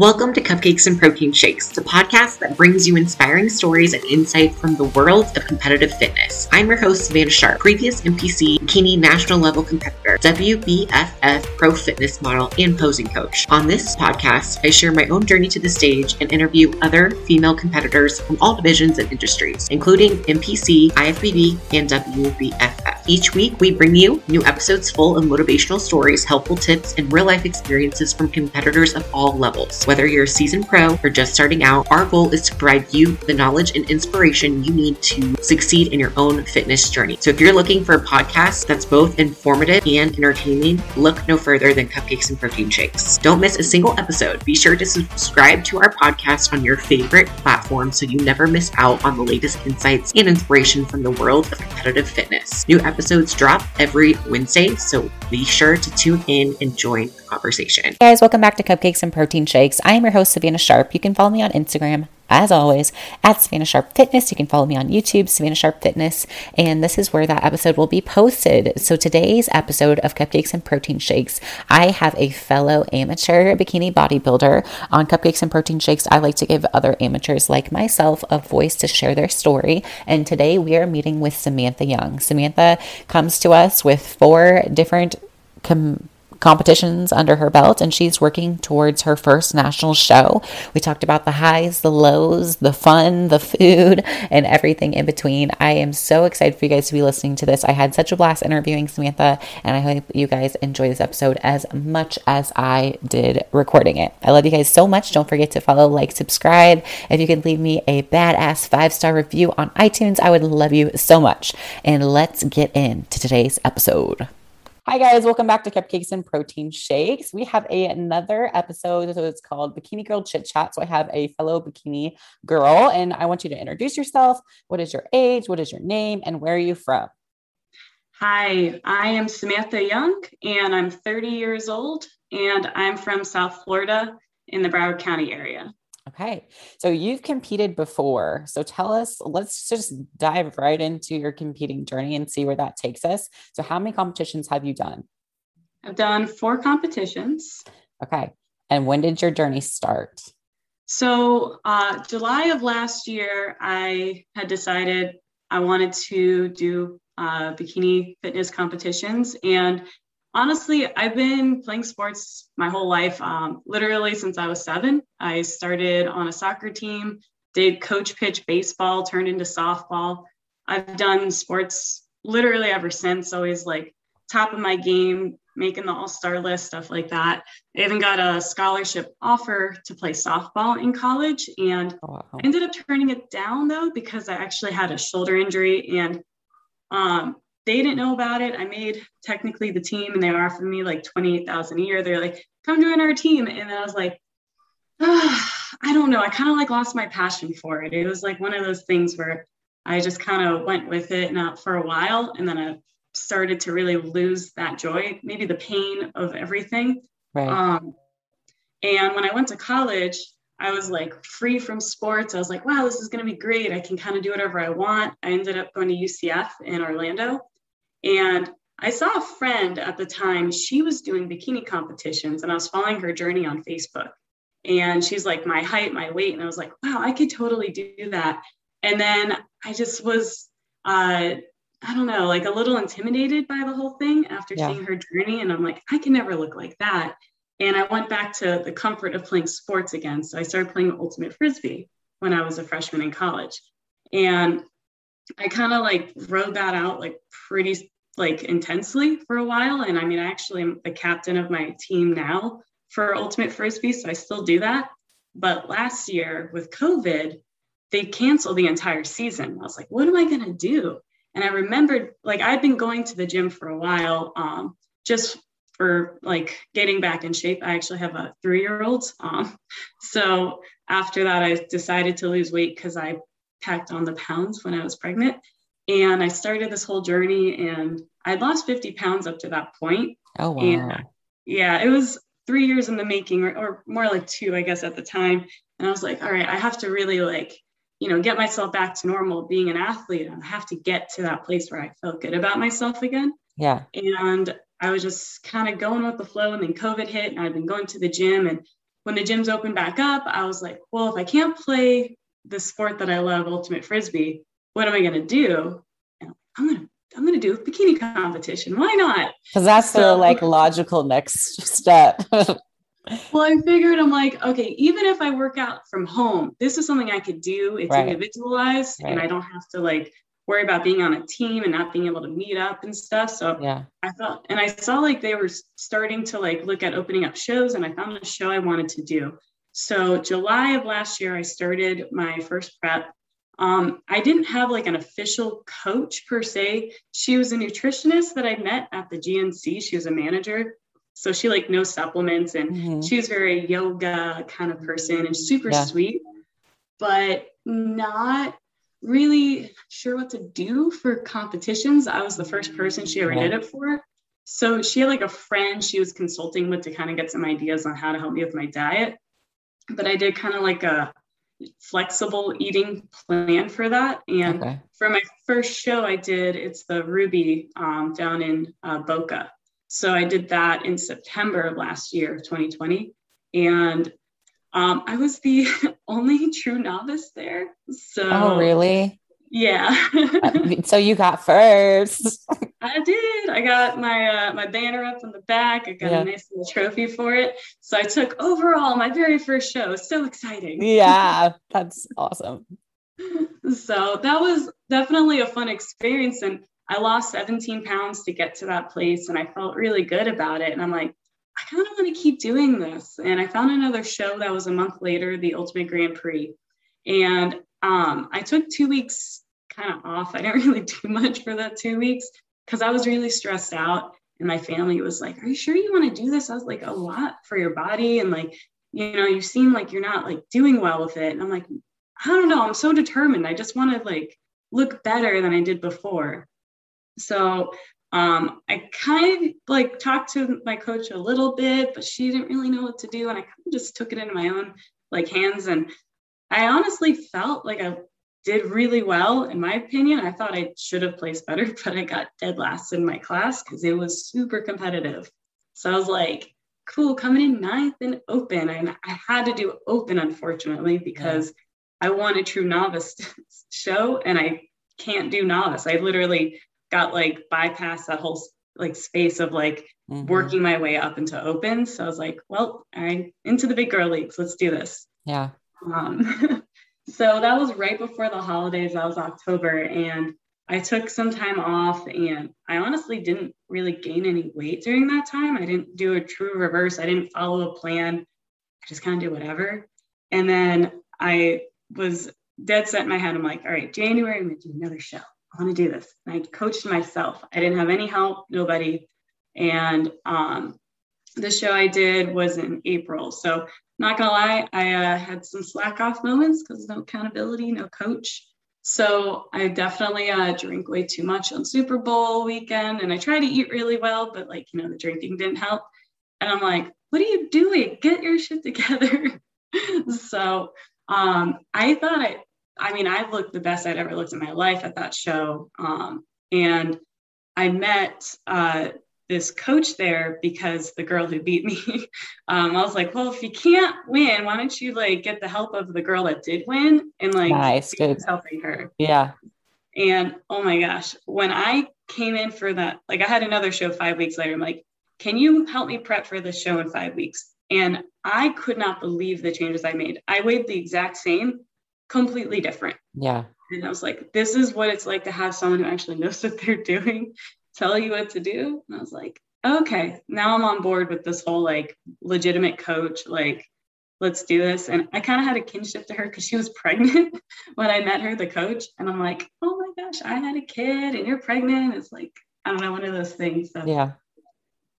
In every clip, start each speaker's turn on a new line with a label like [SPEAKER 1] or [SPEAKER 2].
[SPEAKER 1] Welcome to Cupcakes and Protein Shakes, the podcast that brings you inspiring stories and insight from the world of competitive fitness. I'm your host, Savannah Sharp, previous NPC bikini national level competitor, WBFF pro fitness model, and posing coach. On this podcast, I share my own journey to the stage and interview other female competitors from all divisions and industries, including NPC, IFBB, and WBFF. Each week, we bring you new episodes full of motivational stories, helpful tips, and real life experiences from competitors of all levels. Whether you're a seasoned pro or just starting out, our goal is to provide you the knowledge and inspiration you need to succeed in your own fitness journey. So if you're looking for a podcast that's both informative and entertaining, look no further than Cupcakes and Protein Shakes. Don't miss a single episode. Be sure to subscribe to our podcast on your favorite platform so you never miss out on the latest insights and inspiration from the world of competitive fitness. New episodes drop every Wednesday, so be sure to tune in and join the conversation. Hey
[SPEAKER 2] guys, welcome back to Cupcakes and Protein Shakes. I am your host, Savannah Sharp. You can follow me on Instagram, as always, at Savannah Sharp Fitness. You can follow me on YouTube, Savannah Sharp Fitness, and this is where that episode will be posted. So, today's episode of Cupcakes and Protein Shakes, I have a fellow amateur bikini bodybuilder. On Cupcakes and Protein Shakes, I like to give other amateurs like myself a voice to share their story. And today we are meeting with Samantha Young. Samantha comes to us with four different competitions under her belt and she's working towards her first national show. We talked about the highs, the lows, the fun, the food, and everything in between. I am so excited for you guys to be listening to this. I had such a blast interviewing Samantha, and I hope you guys enjoy this episode as much as I did recording it. I love you guys so much. Don't forget to follow, like, subscribe. If you could leave me a badass five star review on iTunes, I would love you so much. And let's get into today's episode. Hi guys, welcome back to Cupcakes and Protein Shakes. We have a, another episode, so it's called Bikini Girl Chit Chat. So I have a fellow bikini girl, and I want you to introduce yourself. What is your age? What is your name? And where are you from?
[SPEAKER 3] Hi, I am Samantha Young, and I'm 30 years old, and I'm from South Florida in the Broward County area.
[SPEAKER 2] Okay. So you've competed before. So tell us, let's just dive right into your competing journey and see where that takes us. So, how many competitions have you done?
[SPEAKER 3] I've done four competitions.
[SPEAKER 2] Okay. And when did your journey start?
[SPEAKER 3] So, uh, July of last year, I had decided I wanted to do uh, bikini fitness competitions. And Honestly, I've been playing sports my whole life, um, literally since I was seven. I started on a soccer team, did coach pitch baseball, turned into softball. I've done sports literally ever since, always like top of my game, making the all star list, stuff like that. I even got a scholarship offer to play softball in college. And oh, wow. I ended up turning it down though, because I actually had a shoulder injury and um, they didn't know about it. I made technically the team and they offered me like 28,000 a year. They're like, come join our team. And I was like, oh, I don't know. I kind of like lost my passion for it. It was like one of those things where I just kind of went with it not for a while. And then I started to really lose that joy, maybe the pain of everything. Right. Um, and when I went to college, I was like free from sports. I was like, wow, this is going to be great. I can kind of do whatever I want. I ended up going to UCF in Orlando. And I saw a friend at the time, she was doing bikini competitions, and I was following her journey on Facebook. And she's like, my height, my weight. And I was like, wow, I could totally do that. And then I just was, uh, I don't know, like a little intimidated by the whole thing after yeah. seeing her journey. And I'm like, I can never look like that. And I went back to the comfort of playing sports again. So I started playing ultimate frisbee when I was a freshman in college. And I kind of like rode that out like pretty like intensely for a while. And I mean, I actually am the captain of my team now for ultimate frisbee. So I still do that. But last year with COVID, they canceled the entire season. I was like, what am I going to do? And I remembered like I'd been going to the gym for a while, um, just for like getting back in shape. I actually have a three year old. Um, so after that, I decided to lose weight because I packed on the pounds when I was pregnant. And I started this whole journey and I'd lost 50 pounds up to that point.
[SPEAKER 2] Oh, wow.
[SPEAKER 3] And yeah, it was three years in the making, or, or more like two, I guess, at the time. And I was like, all right, I have to really like, you know, get myself back to normal being an athlete. I have to get to that place where I felt good about myself again.
[SPEAKER 2] Yeah.
[SPEAKER 3] And I was just kind of going with the flow. And then COVID hit, and I'd been going to the gym and when the gyms opened back up, I was like, well, if I can't play the sport that I love, ultimate frisbee, what am I going to do? And I'm going to I'm going to do a bikini competition. Why not?
[SPEAKER 2] Because that's so, the like logical next step.
[SPEAKER 3] well, I figured I'm like, okay, even if I work out from home, this is something I could do. It's right. individualized right. and I don't have to like worry about being on a team and not being able to meet up and stuff. So
[SPEAKER 2] yeah,
[SPEAKER 3] I thought, and I saw like they were starting to like look at opening up shows, and I found a show I wanted to do. So July of last year, I started my first prep. Um, I didn't have like an official coach per se. She was a nutritionist that I met at the GNC. She was a manager. So she like knows supplements and mm-hmm. she was very yoga kind of person and super yeah. sweet, but not really sure what to do for competitions. I was the first person she ever did it for. So she had like a friend she was consulting with to kind of get some ideas on how to help me with my diet. But I did kind of like a flexible eating plan for that. And okay. for my first show, I did it's the Ruby um, down in uh, Boca. So I did that in September of last year, 2020. And um, I was the only true novice there. So
[SPEAKER 2] Oh really?
[SPEAKER 3] Yeah.
[SPEAKER 2] so you got first.
[SPEAKER 3] I did. I got my uh, my banner up in the back. I got yeah. a nice little trophy for it. So I took overall my very first show. So exciting.
[SPEAKER 2] Yeah, that's awesome.
[SPEAKER 3] so that was definitely a fun experience, and I lost 17 pounds to get to that place, and I felt really good about it. And I'm like, I kind of want to keep doing this. And I found another show that was a month later, the Ultimate Grand Prix. And um, I took two weeks kind of off. I didn't really do much for that two weeks because I was really stressed out. And my family was like, Are you sure you want to do this? I was like, A lot for your body. And like, you know, you seem like you're not like doing well with it. And I'm like, I don't know. I'm so determined. I just want to like look better than I did before. So um, I kind of like talked to my coach a little bit, but she didn't really know what to do. And I kind of just took it into my own like hands. And I honestly felt like I did really well, in my opinion. I thought I should have placed better, but I got dead last in my class because it was super competitive. So I was like, cool, coming in ninth and open. And I had to do open, unfortunately, because yeah. I want a true novice show and I can't do novice. I literally got like bypassed that whole like space of like mm-hmm. working my way up into open. So I was like, well, all right, into the big girl leagues. Let's do this.
[SPEAKER 2] Yeah.
[SPEAKER 3] Um, so that was right before the holidays. That was October. And I took some time off and I honestly didn't really gain any weight during that time. I didn't do a true reverse. I didn't follow a plan. I just kind of did whatever. And then I was dead set in my head. I'm like, all right, January, I'm going to do another show. I want to do this. And I coached myself. I didn't have any help, nobody. And um, the show I did was in April. So, not gonna lie, I uh, had some slack off moments because no accountability, no coach. So, I definitely uh, drink way too much on Super Bowl weekend. And I try to eat really well, but like, you know, the drinking didn't help. And I'm like, what are you doing? Get your shit together. so, um, I thought I, I mean, I've looked the best I'd ever looked in my life at that show. Um, and I met uh, this coach there because the girl who beat me, um, I was like, well, if you can't win, why don't you like get the help of the girl that did win and like
[SPEAKER 2] nice, good.
[SPEAKER 3] helping her.
[SPEAKER 2] Yeah.
[SPEAKER 3] And oh my gosh, when I came in for that, like I had another show five weeks later. I'm like, can you help me prep for this show in five weeks? And I could not believe the changes I made. I weighed the exact same, completely different.
[SPEAKER 2] Yeah.
[SPEAKER 3] And I was like, this is what it's like to have someone who actually knows what they're doing tell you what to do. And I was like, okay, now I'm on board with this whole like legitimate coach, like, let's do this. And I kind of had a kinship to her because she was pregnant when I met her, the coach. And I'm like, oh my gosh, I had a kid and you're pregnant. It's like, I don't know, one of those things.
[SPEAKER 2] So yeah.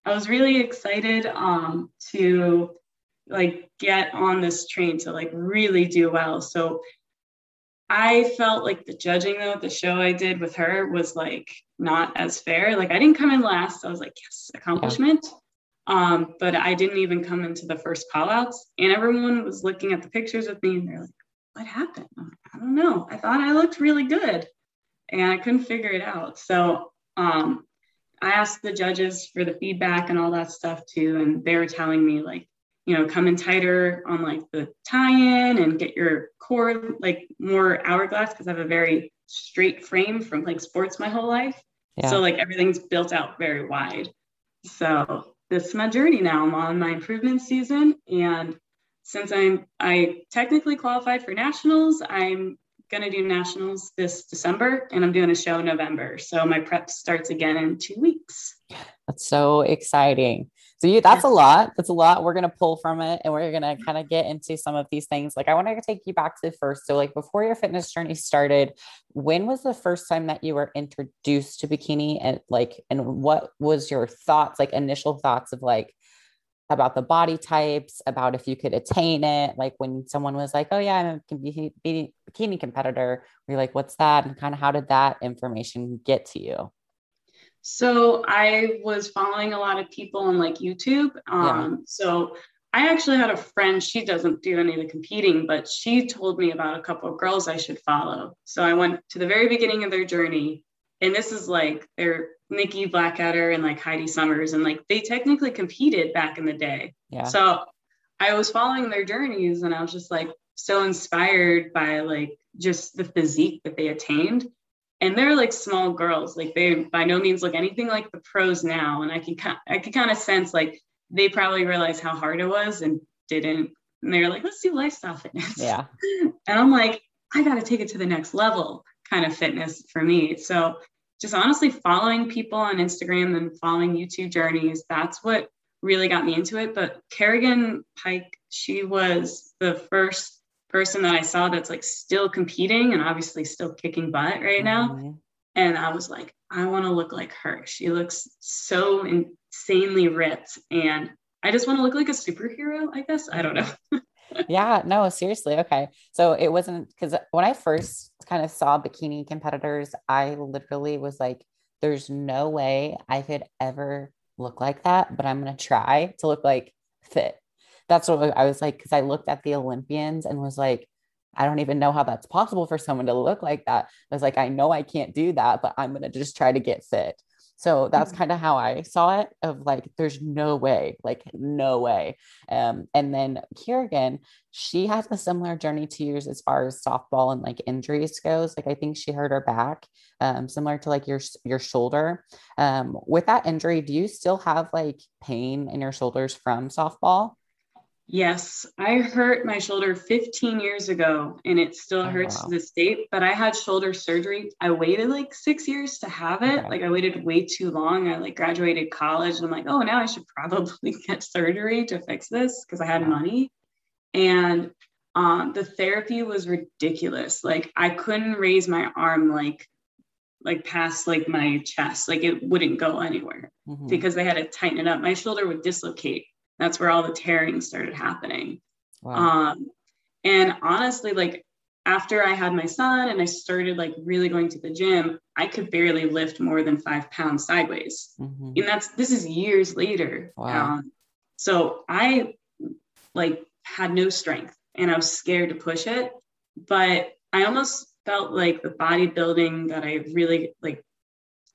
[SPEAKER 3] I was really excited um, to like get on this train to like really do well. So I felt like the judging though, the show I did with her was like not as fair. Like I didn't come in last. I was like, yes, accomplishment. Um, but I didn't even come into the first call outs. And everyone was looking at the pictures with me and they're like, what happened? Like, I don't know. I thought I looked really good and I couldn't figure it out. So um, I asked the judges for the feedback and all that stuff too. And they were telling me like, you know, come in tighter on like the tie-in and get your core like more hourglass because I have a very straight frame from like sports my whole life. Yeah. So like everything's built out very wide. So this is my journey now. I'm on my improvement season and since I'm I technically qualified for nationals, I'm gonna do nationals this December and I'm doing a show in November. So my prep starts again in two weeks.
[SPEAKER 2] That's so exciting. So you, that's a lot. That's a lot. We're gonna pull from it, and we're gonna kind of get into some of these things. Like I want to take you back to the first. So like before your fitness journey started, when was the first time that you were introduced to bikini, and like, and what was your thoughts, like initial thoughts of like about the body types, about if you could attain it. Like when someone was like, "Oh yeah, I'm a bikini, bikini competitor," we're like, "What's that?" And kind of how did that information get to you?
[SPEAKER 3] So I was following a lot of people on like YouTube. Um, yeah. So I actually had a friend, she doesn't do any of the competing, but she told me about a couple of girls I should follow. So I went to the very beginning of their journey. And this is like they're Nikki Blackketter and like Heidi Somers. And like they technically competed back in the day. Yeah. So I was following their journeys and I was just like so inspired by like just the physique that they attained and they're like small girls. Like they by no means look anything like the pros now. And i can i can kind of sense like they probably realized how hard it was and didn't. And they're like let's do lifestyle fitness.
[SPEAKER 2] Yeah.
[SPEAKER 3] And i'm like i got to take it to the next level kind of fitness for me. So just honestly following people on instagram and following youtube journeys that's what really got me into it. But kerrigan pike she was the first person that I saw that's like still competing and obviously still kicking butt right now. Mm-hmm. And I was like, I want to look like her. She looks so insanely ripped. And I just want to look like a superhero, I guess. I don't know.
[SPEAKER 2] yeah, no, seriously. Okay. So it wasn't because when I first kind of saw bikini competitors, I literally was like, there's no way I could ever look like that, but I'm going to try to look like fit that's what I was like, because I looked at the Olympians and was like, I don't even know how that's possible for someone to look like that. I was like, I know I can't do that, but I'm going to just try to get fit. So that's mm-hmm. kind of how I saw it of like, there's no way, like, no way. Um, and then Kerrigan, she has a similar journey to yours as far as softball and like injuries goes. Like, I think she hurt her back, um, similar to like your, your shoulder. Um, with that injury, do you still have like pain in your shoulders from softball?
[SPEAKER 3] Yes, I hurt my shoulder 15 years ago and it still oh, hurts wow. to this date, but I had shoulder surgery. I waited like six years to have it. Okay. Like I waited way too long. I like graduated college and I'm like, oh, now I should probably get surgery to fix this because I had money. And um, the therapy was ridiculous. Like I couldn't raise my arm like like past like my chest. Like it wouldn't go anywhere mm-hmm. because they had to tighten it up. My shoulder would dislocate that's where all the tearing started happening. Wow. Um, and honestly, like after I had my son and I started like really going to the gym, I could barely lift more than five pounds sideways. Mm-hmm. And that's this is years later. Wow. Um, so I like had no strength and I was scared to push it. But I almost felt like the bodybuilding that I really like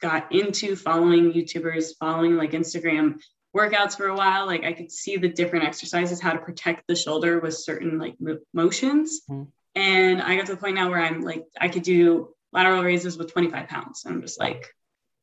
[SPEAKER 3] got into following YouTubers, following like Instagram workouts for a while like i could see the different exercises how to protect the shoulder with certain like motions. Mm-hmm. and i got to the point now where i'm like i could do lateral raises with 25 pounds. And i'm just like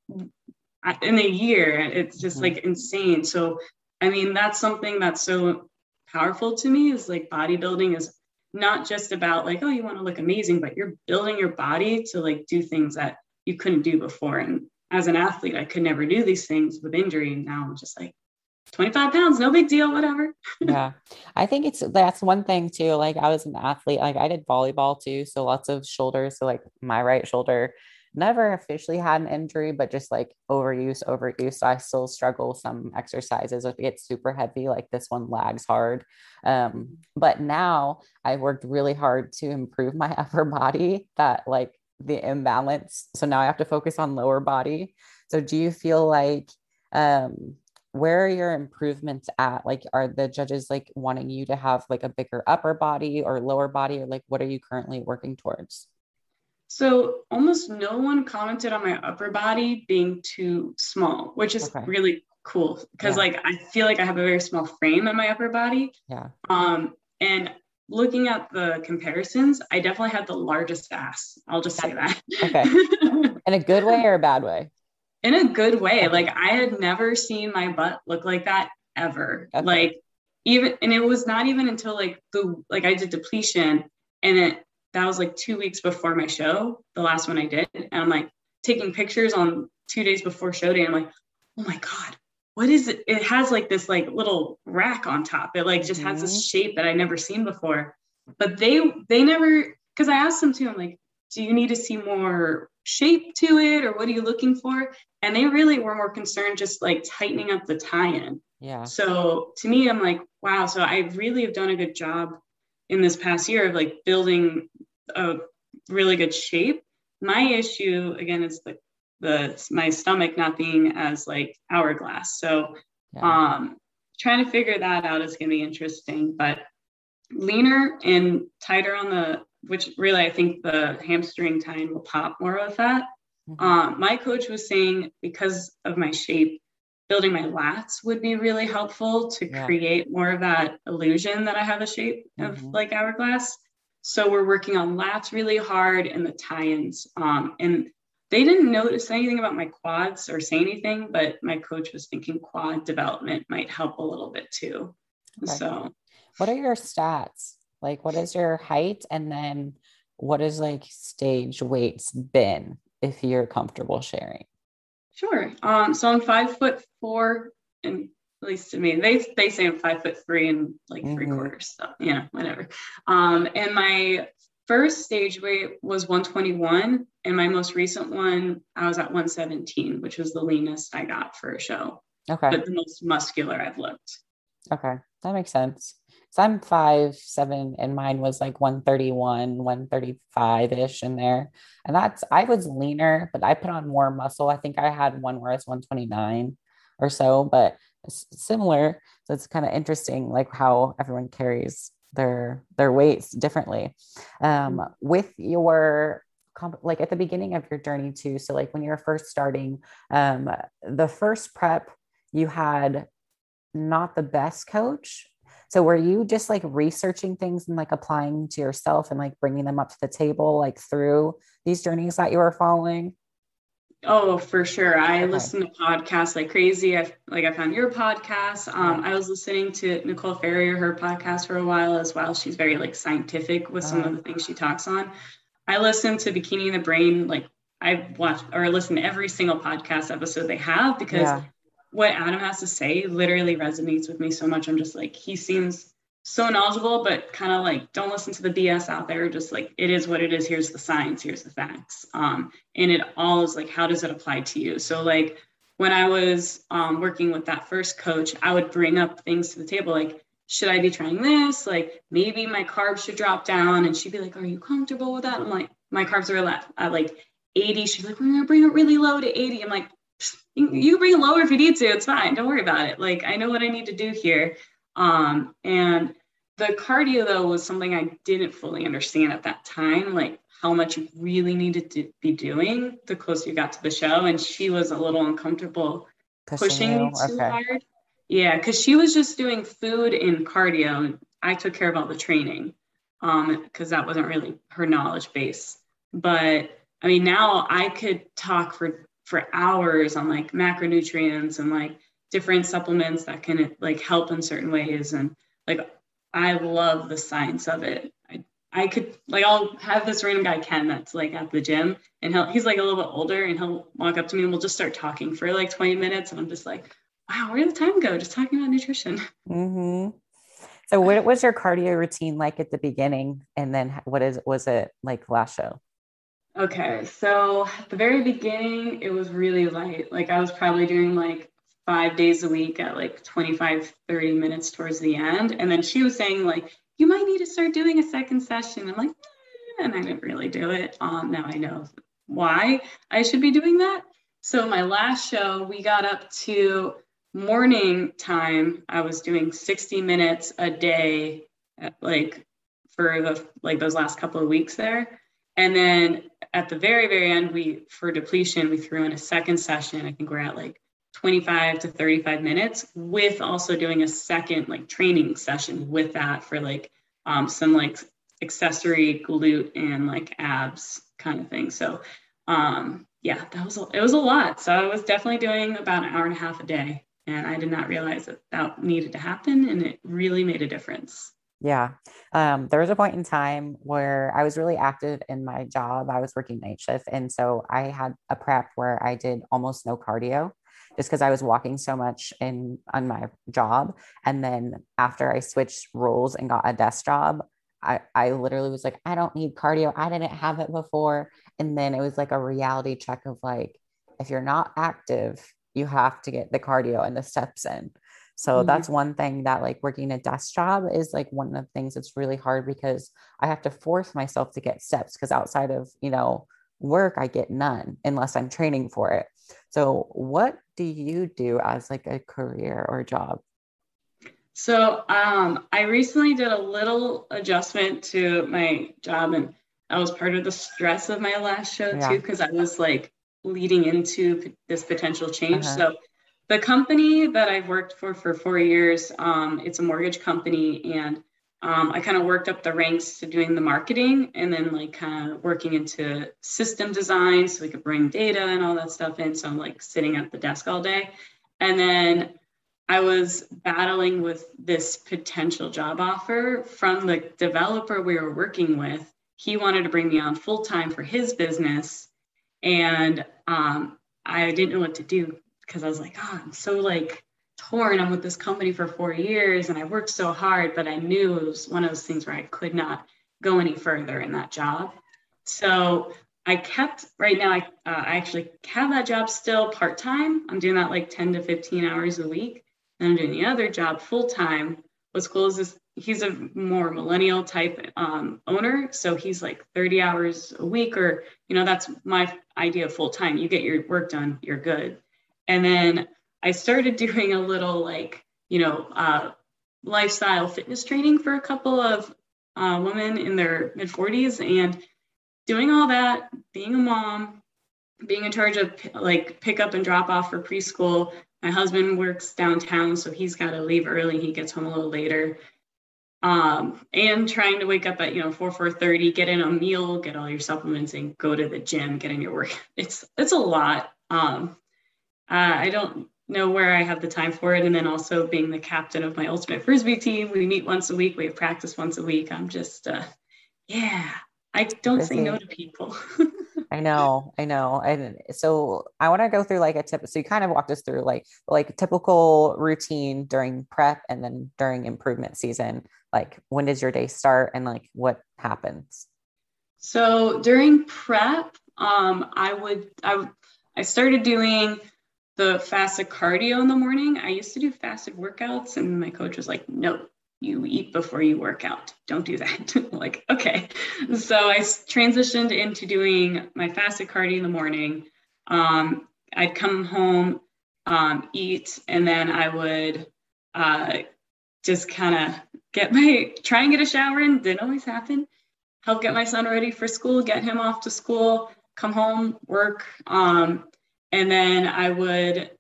[SPEAKER 3] in a year it's just mm-hmm. like insane. So i mean that's something that's so powerful to me is like bodybuilding is not just about like oh you want to look amazing but you're building your body to like do things that you couldn't do before. And as an athlete i could never do these things with injury. And now i'm just like 25 pounds, no big deal, whatever.
[SPEAKER 2] yeah. I think it's that's one thing too. Like I was an athlete, like I did volleyball too. So lots of shoulders. So like my right shoulder never officially had an injury, but just like overuse, overuse. I still struggle some exercises if it gets super heavy, like this one lags hard. Um, but now I worked really hard to improve my upper body that like the imbalance. So now I have to focus on lower body. So do you feel like um where are your improvements at like are the judges like wanting you to have like a bigger upper body or lower body or like what are you currently working towards
[SPEAKER 3] so almost no one commented on my upper body being too small which is okay. really cool because yeah. like I feel like I have a very small frame in my upper body.
[SPEAKER 2] Yeah.
[SPEAKER 3] Um, and looking at the comparisons, I definitely had the largest ass. I'll just say that.
[SPEAKER 2] Okay. in a good way or a bad way?
[SPEAKER 3] In a good way. Like I had never seen my butt look like that ever. Okay. Like even and it was not even until like the like I did depletion and it that was like two weeks before my show, the last one I did. And I'm like taking pictures on two days before show day. I'm like, oh my God, what is it? It has like this like little rack on top. It like just mm-hmm. has this mm-hmm. shape that I never seen before. But they they never because I asked them too, I'm like, do you need to see more shape to it or what are you looking for? And they really were more concerned just like tightening up the tie-in.
[SPEAKER 2] Yeah.
[SPEAKER 3] So to me, I'm like, wow. So I really have done a good job in this past year of like building a really good shape. My issue again is the the my stomach not being as like hourglass. So yeah. um trying to figure that out is gonna be interesting. But leaner and tighter on the which really I think the hamstring tie will pop more of that. Mm-hmm. Um, my coach was saying because of my shape, building my lats would be really helpful to yeah. create more of that illusion that I have a shape of mm-hmm. like hourglass. So we're working on lats really hard and the tie-ins. Um, and they didn't notice anything about my quads or say anything, but my coach was thinking quad development might help a little bit too. Okay. So,
[SPEAKER 2] what are your stats? Like, what is your height? And then what is like stage weights been if you're comfortable sharing?
[SPEAKER 3] Sure. Um, so I'm five foot four, and at least to me, they they say I'm five foot three and like mm-hmm. three quarters. So yeah, whatever. Um, and my first stage weight was 121, and my most recent one I was at 117, which was the leanest I got for a show.
[SPEAKER 2] Okay.
[SPEAKER 3] But the most muscular I've looked.
[SPEAKER 2] Okay, that makes sense. So I'm five seven, and mine was like 131, 135 ish in there. And that's I was leaner, but I put on more muscle. I think I had one where it's 129 or so, but similar. So it's kind of interesting, like how everyone carries their their weights differently. Um, with your like at the beginning of your journey too. So like when you're first starting, um, the first prep you had not the best coach so were you just like researching things and like applying to yourself and like bringing them up to the table like through these journeys that you were following?
[SPEAKER 3] Oh, for sure. I okay. listen to podcasts like crazy. I like I found your podcast. Um, I was listening to Nicole Ferrier, her podcast for a while as well. She's very like scientific with some uh, of the things she talks on. I listen to Bikini in the Brain like I've watched or listened to every single podcast episode they have because yeah what Adam has to say literally resonates with me so much. I'm just like, he seems so knowledgeable, but kind of like, don't listen to the BS out there. Just like, it is what it is. Here's the science, here's the facts. Um, and it all is like, how does it apply to you? So, like, when I was um, working with that first coach, I would bring up things to the table like, should I be trying this? Like, maybe my carbs should drop down. And she'd be like, are you comfortable with that? I'm like, my carbs are at, like 80. She's like, we're going to bring it really low to 80. I'm like, you, you bring it lower if you need to. It's fine. Don't worry about it. Like I know what I need to do here. Um, and the cardio though was something I didn't fully understand at that time, like how much you really needed to be doing the closer you got to the show. And she was a little uncomfortable pushing, pushing me too okay. hard. Yeah, because she was just doing food and cardio. And I took care of all the training um because that wasn't really her knowledge base. But I mean, now I could talk for for hours on like macronutrients and like different supplements that can like help in certain ways. And like i love the science of it. I i could like i'll have this random guy ken that's like at the gym and he'll he's like a little bit older and he'll walk up to me and we'll just start talking for like 20 minutes. And i'm just like wow where did the time go? Just talking about nutrition.
[SPEAKER 2] Mm-hmm. so what was your cardio routine like at the beginning? And then what is was it like last show
[SPEAKER 3] Okay, so at the very beginning, it was really light. Like I was probably doing like five days a week at like 25, 30 minutes towards the end. And then she was saying, like, you might need to start doing a second session. I'm like, eh, and I didn't really do it. Um, now I know why I should be doing that. So my last show, we got up to morning time. I was doing 60 minutes a day, at, like for the like those last couple of weeks there. And then at the very, very end, we for depletion, we threw in a second session. I think we're at like 25 to 35 minutes with also doing a second like training session with that for like um, some like accessory glute and like abs kind of thing. So um, yeah, that was a, it was a lot. So I was definitely doing about an hour and a half a day, and I did not realize that that needed to happen, and it really made a difference.
[SPEAKER 2] Yeah. Um, there was a point in time where I was really active in my job. I was working night shift. And so I had a prep where I did almost no cardio just because I was walking so much in on my job. And then after I switched roles and got a desk job, I, I literally was like, I don't need cardio. I didn't have it before. And then it was like a reality check of like, if you're not active, you have to get the cardio and the steps in. So mm-hmm. that's one thing that like working a desk job is like one of the things that's really hard because I have to force myself to get steps because outside of, you know, work, I get none unless I'm training for it. So what do you do as like a career or job?
[SPEAKER 3] So um, I recently did a little adjustment to my job, and that was part of the stress of my last show yeah. too, because I was like leading into this potential change. Uh-huh. So the company that I've worked for for four years, um, it's a mortgage company, and um, I kind of worked up the ranks to doing the marketing, and then like kind of working into system design, so we could bring data and all that stuff in. So I'm like sitting at the desk all day, and then I was battling with this potential job offer from the developer we were working with. He wanted to bring me on full time for his business, and um, I didn't know what to do because I was like, oh, I'm so like torn. I'm with this company for four years and I worked so hard, but I knew it was one of those things where I could not go any further in that job. So I kept right now, I, uh, I actually have that job still part time. I'm doing that like 10 to 15 hours a week. And I'm doing the other job full time. What's cool is this he's a more millennial type um, owner. So he's like 30 hours a week, or, you know, that's my idea of full time. You get your work done, you're good. And then I started doing a little like, you know, uh, lifestyle fitness training for a couple of uh, women in their mid 40s and doing all that, being a mom, being in charge of like pick up and drop off for preschool. My husband works downtown, so he's got to leave early. He gets home a little later. Um, and trying to wake up at you know 4 4:30, get in a meal, get all your supplements, and go to the gym, get in your work. It's it's a lot. Um, uh, I don't know where I have the time for it. And then also being the captain of my ultimate frisbee team, we meet once a week, we have practice once a week. I'm just, uh, yeah, I don't Busy. say no to people.
[SPEAKER 2] I know, I know. And so I want to go through like a tip. So you kind of walked us through like like typical routine during prep and then during improvement season. Like when does your day start and like what happens?
[SPEAKER 3] So during prep, um, I would I I started doing the fasted cardio in the morning. I used to do fasted workouts, and my coach was like, no, you eat before you work out. Don't do that. like, okay. So I transitioned into doing my fasted cardio in the morning. Um, I'd come home, um, eat, and then I would uh, just kind of get my try and get a shower in. Didn't always happen. Help get my son ready for school, get him off to school, come home, work. Um, and then I would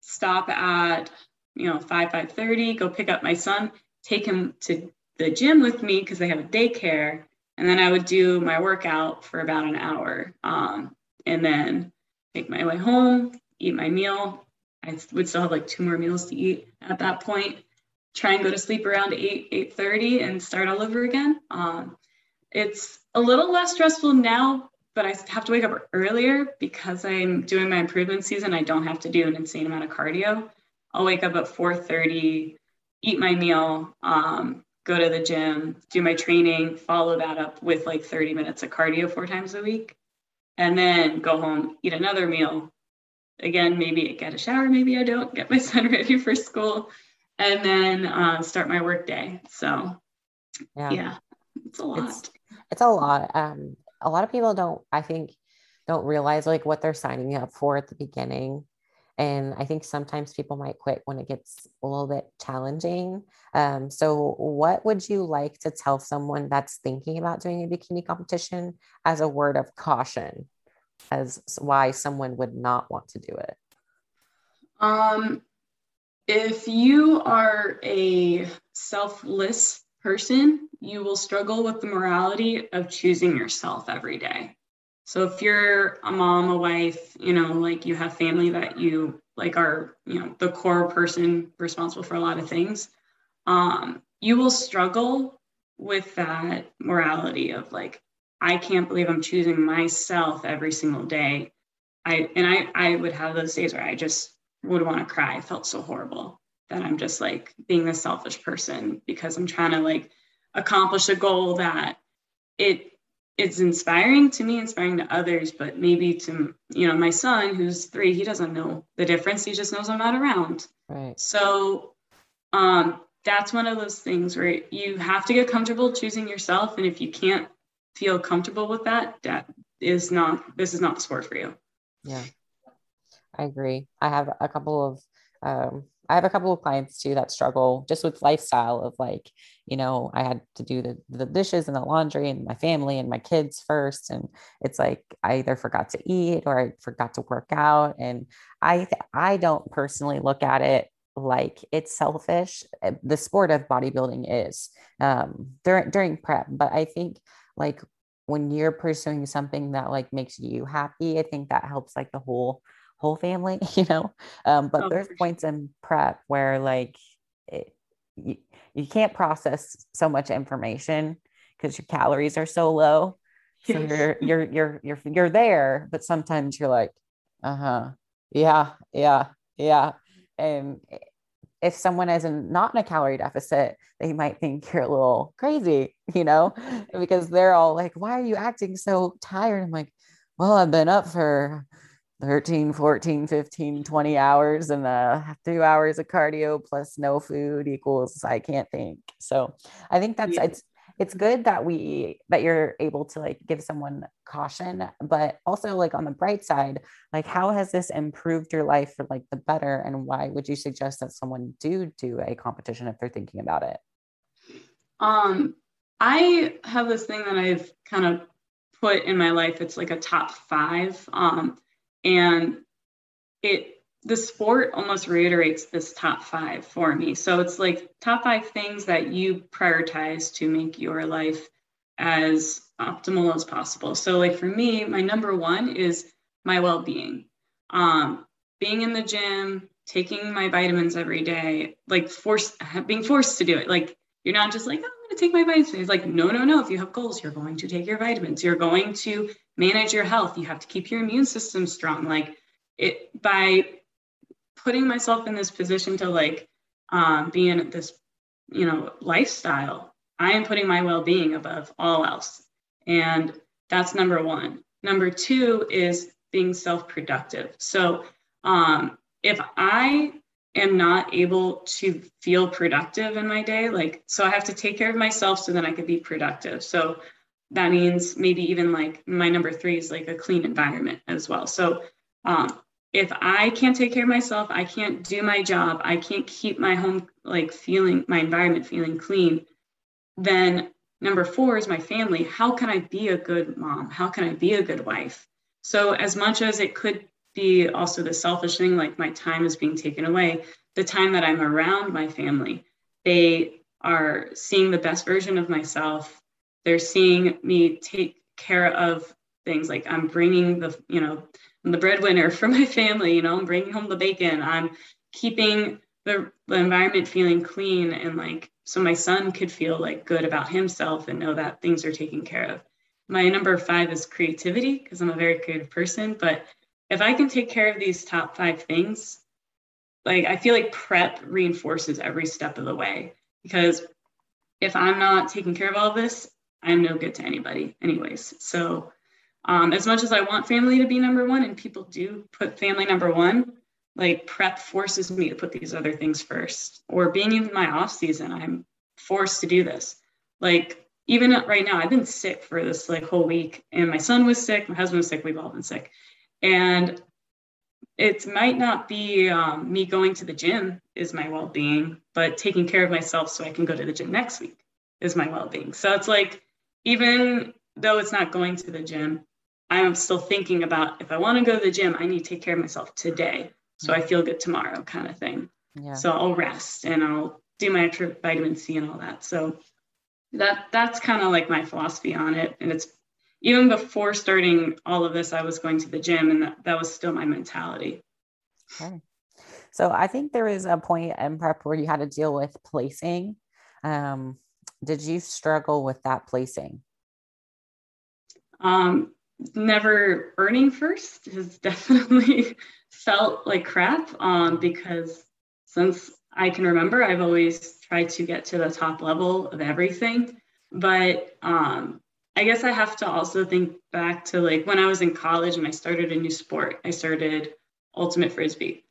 [SPEAKER 3] stop at you know 5 5.30 go pick up my son take him to the gym with me because they have a daycare. And then i would do my workout for about an hour um, and then make my way home eat my meal. I would still have like two more meals to eat at that point. Try and go to sleep around 8 8.30 and start all over again. Um, it's a little less stressful now but I have to wake up earlier because I'm doing my improvement season. I don't have to do an insane amount of cardio. I'll wake up at 4:30, eat my meal, um, go to the gym, do my training, follow that up with like 30 minutes of cardio four times a week, and then go home, eat another meal. Again, maybe get a shower, maybe I don't. Get my son ready for school, and then uh, start my work day. So, yeah, yeah it's a lot.
[SPEAKER 2] It's, it's a lot. Um, a lot of people don't, I think, don't realize like what they're signing up for at the beginning. And I think sometimes people might quit when it gets a little bit challenging. Um, so, what would you like to tell someone that's thinking about doing a bikini competition as a word of caution, as why someone would not want to do it?
[SPEAKER 3] Um, if you are a selfless person, you will struggle with the morality of choosing yourself every day. So if you're a mom, a wife, you know, like you have family that you like are, you know, the core person responsible for a lot of things, um, you will struggle with that morality of like, I can't believe I'm choosing myself every single day. I and I I would have those days where I just would want to cry. I felt so horrible that I'm just like being the selfish person because I'm trying to like accomplish a goal that it it's inspiring to me, inspiring to others, but maybe to you know my son who's three, he doesn't know the difference. He just knows I'm not around.
[SPEAKER 2] Right.
[SPEAKER 3] So um, that's one of those things where you have to get comfortable choosing yourself, and if you can't feel comfortable with that, that is not this is not the sport for you.
[SPEAKER 2] Yeah. I agree. I have a couple of um, I have a couple of clients too that struggle just with lifestyle of like, you know, I had to do the, the dishes and the laundry and my family and my kids first. And it's like I either forgot to eat or I forgot to work out. And I I don't personally look at it like it's selfish. Eh, the sport of bodybuilding is um, during during prep, but I think like when you're pursuing something that like makes you happy, I think that helps like the whole whole family, you know. Um, but oh, there's points sure. in prep where like it, you, you can't process so much information because your calories are so low. So you're you're you're you're you're there, but sometimes you're like, uh-huh, yeah, yeah, yeah. And if someone is in, not in a calorie deficit, they might think you're a little crazy, you know, because they're all like, why are you acting so tired? I'm like, well, I've been up for 13 14 15 20 hours and uh two hours of cardio plus no food equals i can't think. So i think that's yeah. it's it's good that we that you're able to like give someone caution but also like on the bright side like how has this improved your life for like the better and why would you suggest that someone do do a competition if they're thinking about it?
[SPEAKER 3] Um i have this thing that i've kind of put in my life. It's like a top five. Um and it the sport almost reiterates this top five for me. So it's like top five things that you prioritize to make your life as optimal as possible. So like for me, my number one is my well-being. Um, being in the gym, taking my vitamins every day, like force being forced to do it. Like you're not just like, oh, take my vitamins. It's like, no, no, no. If you have goals, you're going to take your vitamins. You're going to manage your health. You have to keep your immune system strong. Like it by putting myself in this position to like um, be in this, you know, lifestyle. I am putting my well-being above all else, and that's number one. Number two is being self-productive. So um, if I am not able to feel productive in my day, like so I have to take care of myself so then I can be productive. So that means maybe even like my number three is like a clean environment as well. So um, if I can't take care of myself, I can't do my job, I can't keep my home like feeling my environment feeling clean, then number four is my family. How can I be a good mom? How can I be a good wife? So as much as it could be also the selfish thing, like my time is being taken away, the time that I'm around my family, they are seeing the best version of myself they're seeing me take care of things like I'm bringing the, you know, I'm the breadwinner for my family, you know, I'm bringing home the bacon. I'm keeping the, the environment feeling clean and like so my son could feel like good about himself and know that things are taken care of. My number five is creativity because I'm a very creative person. But if I can take care of these top five things, like I feel like prep reinforces every step of the way because if I'm not taking care of all of this, I'm no good to anybody, anyways. So, um, as much as I want family to be number one, and people do put family number one, like prep forces me to put these other things first. Or being in my off season, I'm forced to do this. Like even right now, I've been sick for this like whole week, and my son was sick, my husband was sick, we've all been sick, and it might not be um, me going to the gym is my well-being, but taking care of myself so I can go to the gym next week is my well-being. So it's like even though it's not going to the gym, I'm still thinking about if I want to go to the gym, I need to take care of myself today. so I feel good tomorrow kind of thing. Yeah. So I'll rest and I'll do my vitamin C and all that. So that that's kind of like my philosophy on it. And it's even before starting all of this, I was going to the gym and that, that was still my mentality.
[SPEAKER 2] Okay. So I think there is a point in prep where you had to deal with placing. Um, did you struggle with that placing?
[SPEAKER 3] Um, never earning first has definitely felt like crap um, because since I can remember, I've always tried to get to the top level of everything. But um, I guess I have to also think back to like when I was in college and I started a new sport. I started ultimate frisbee.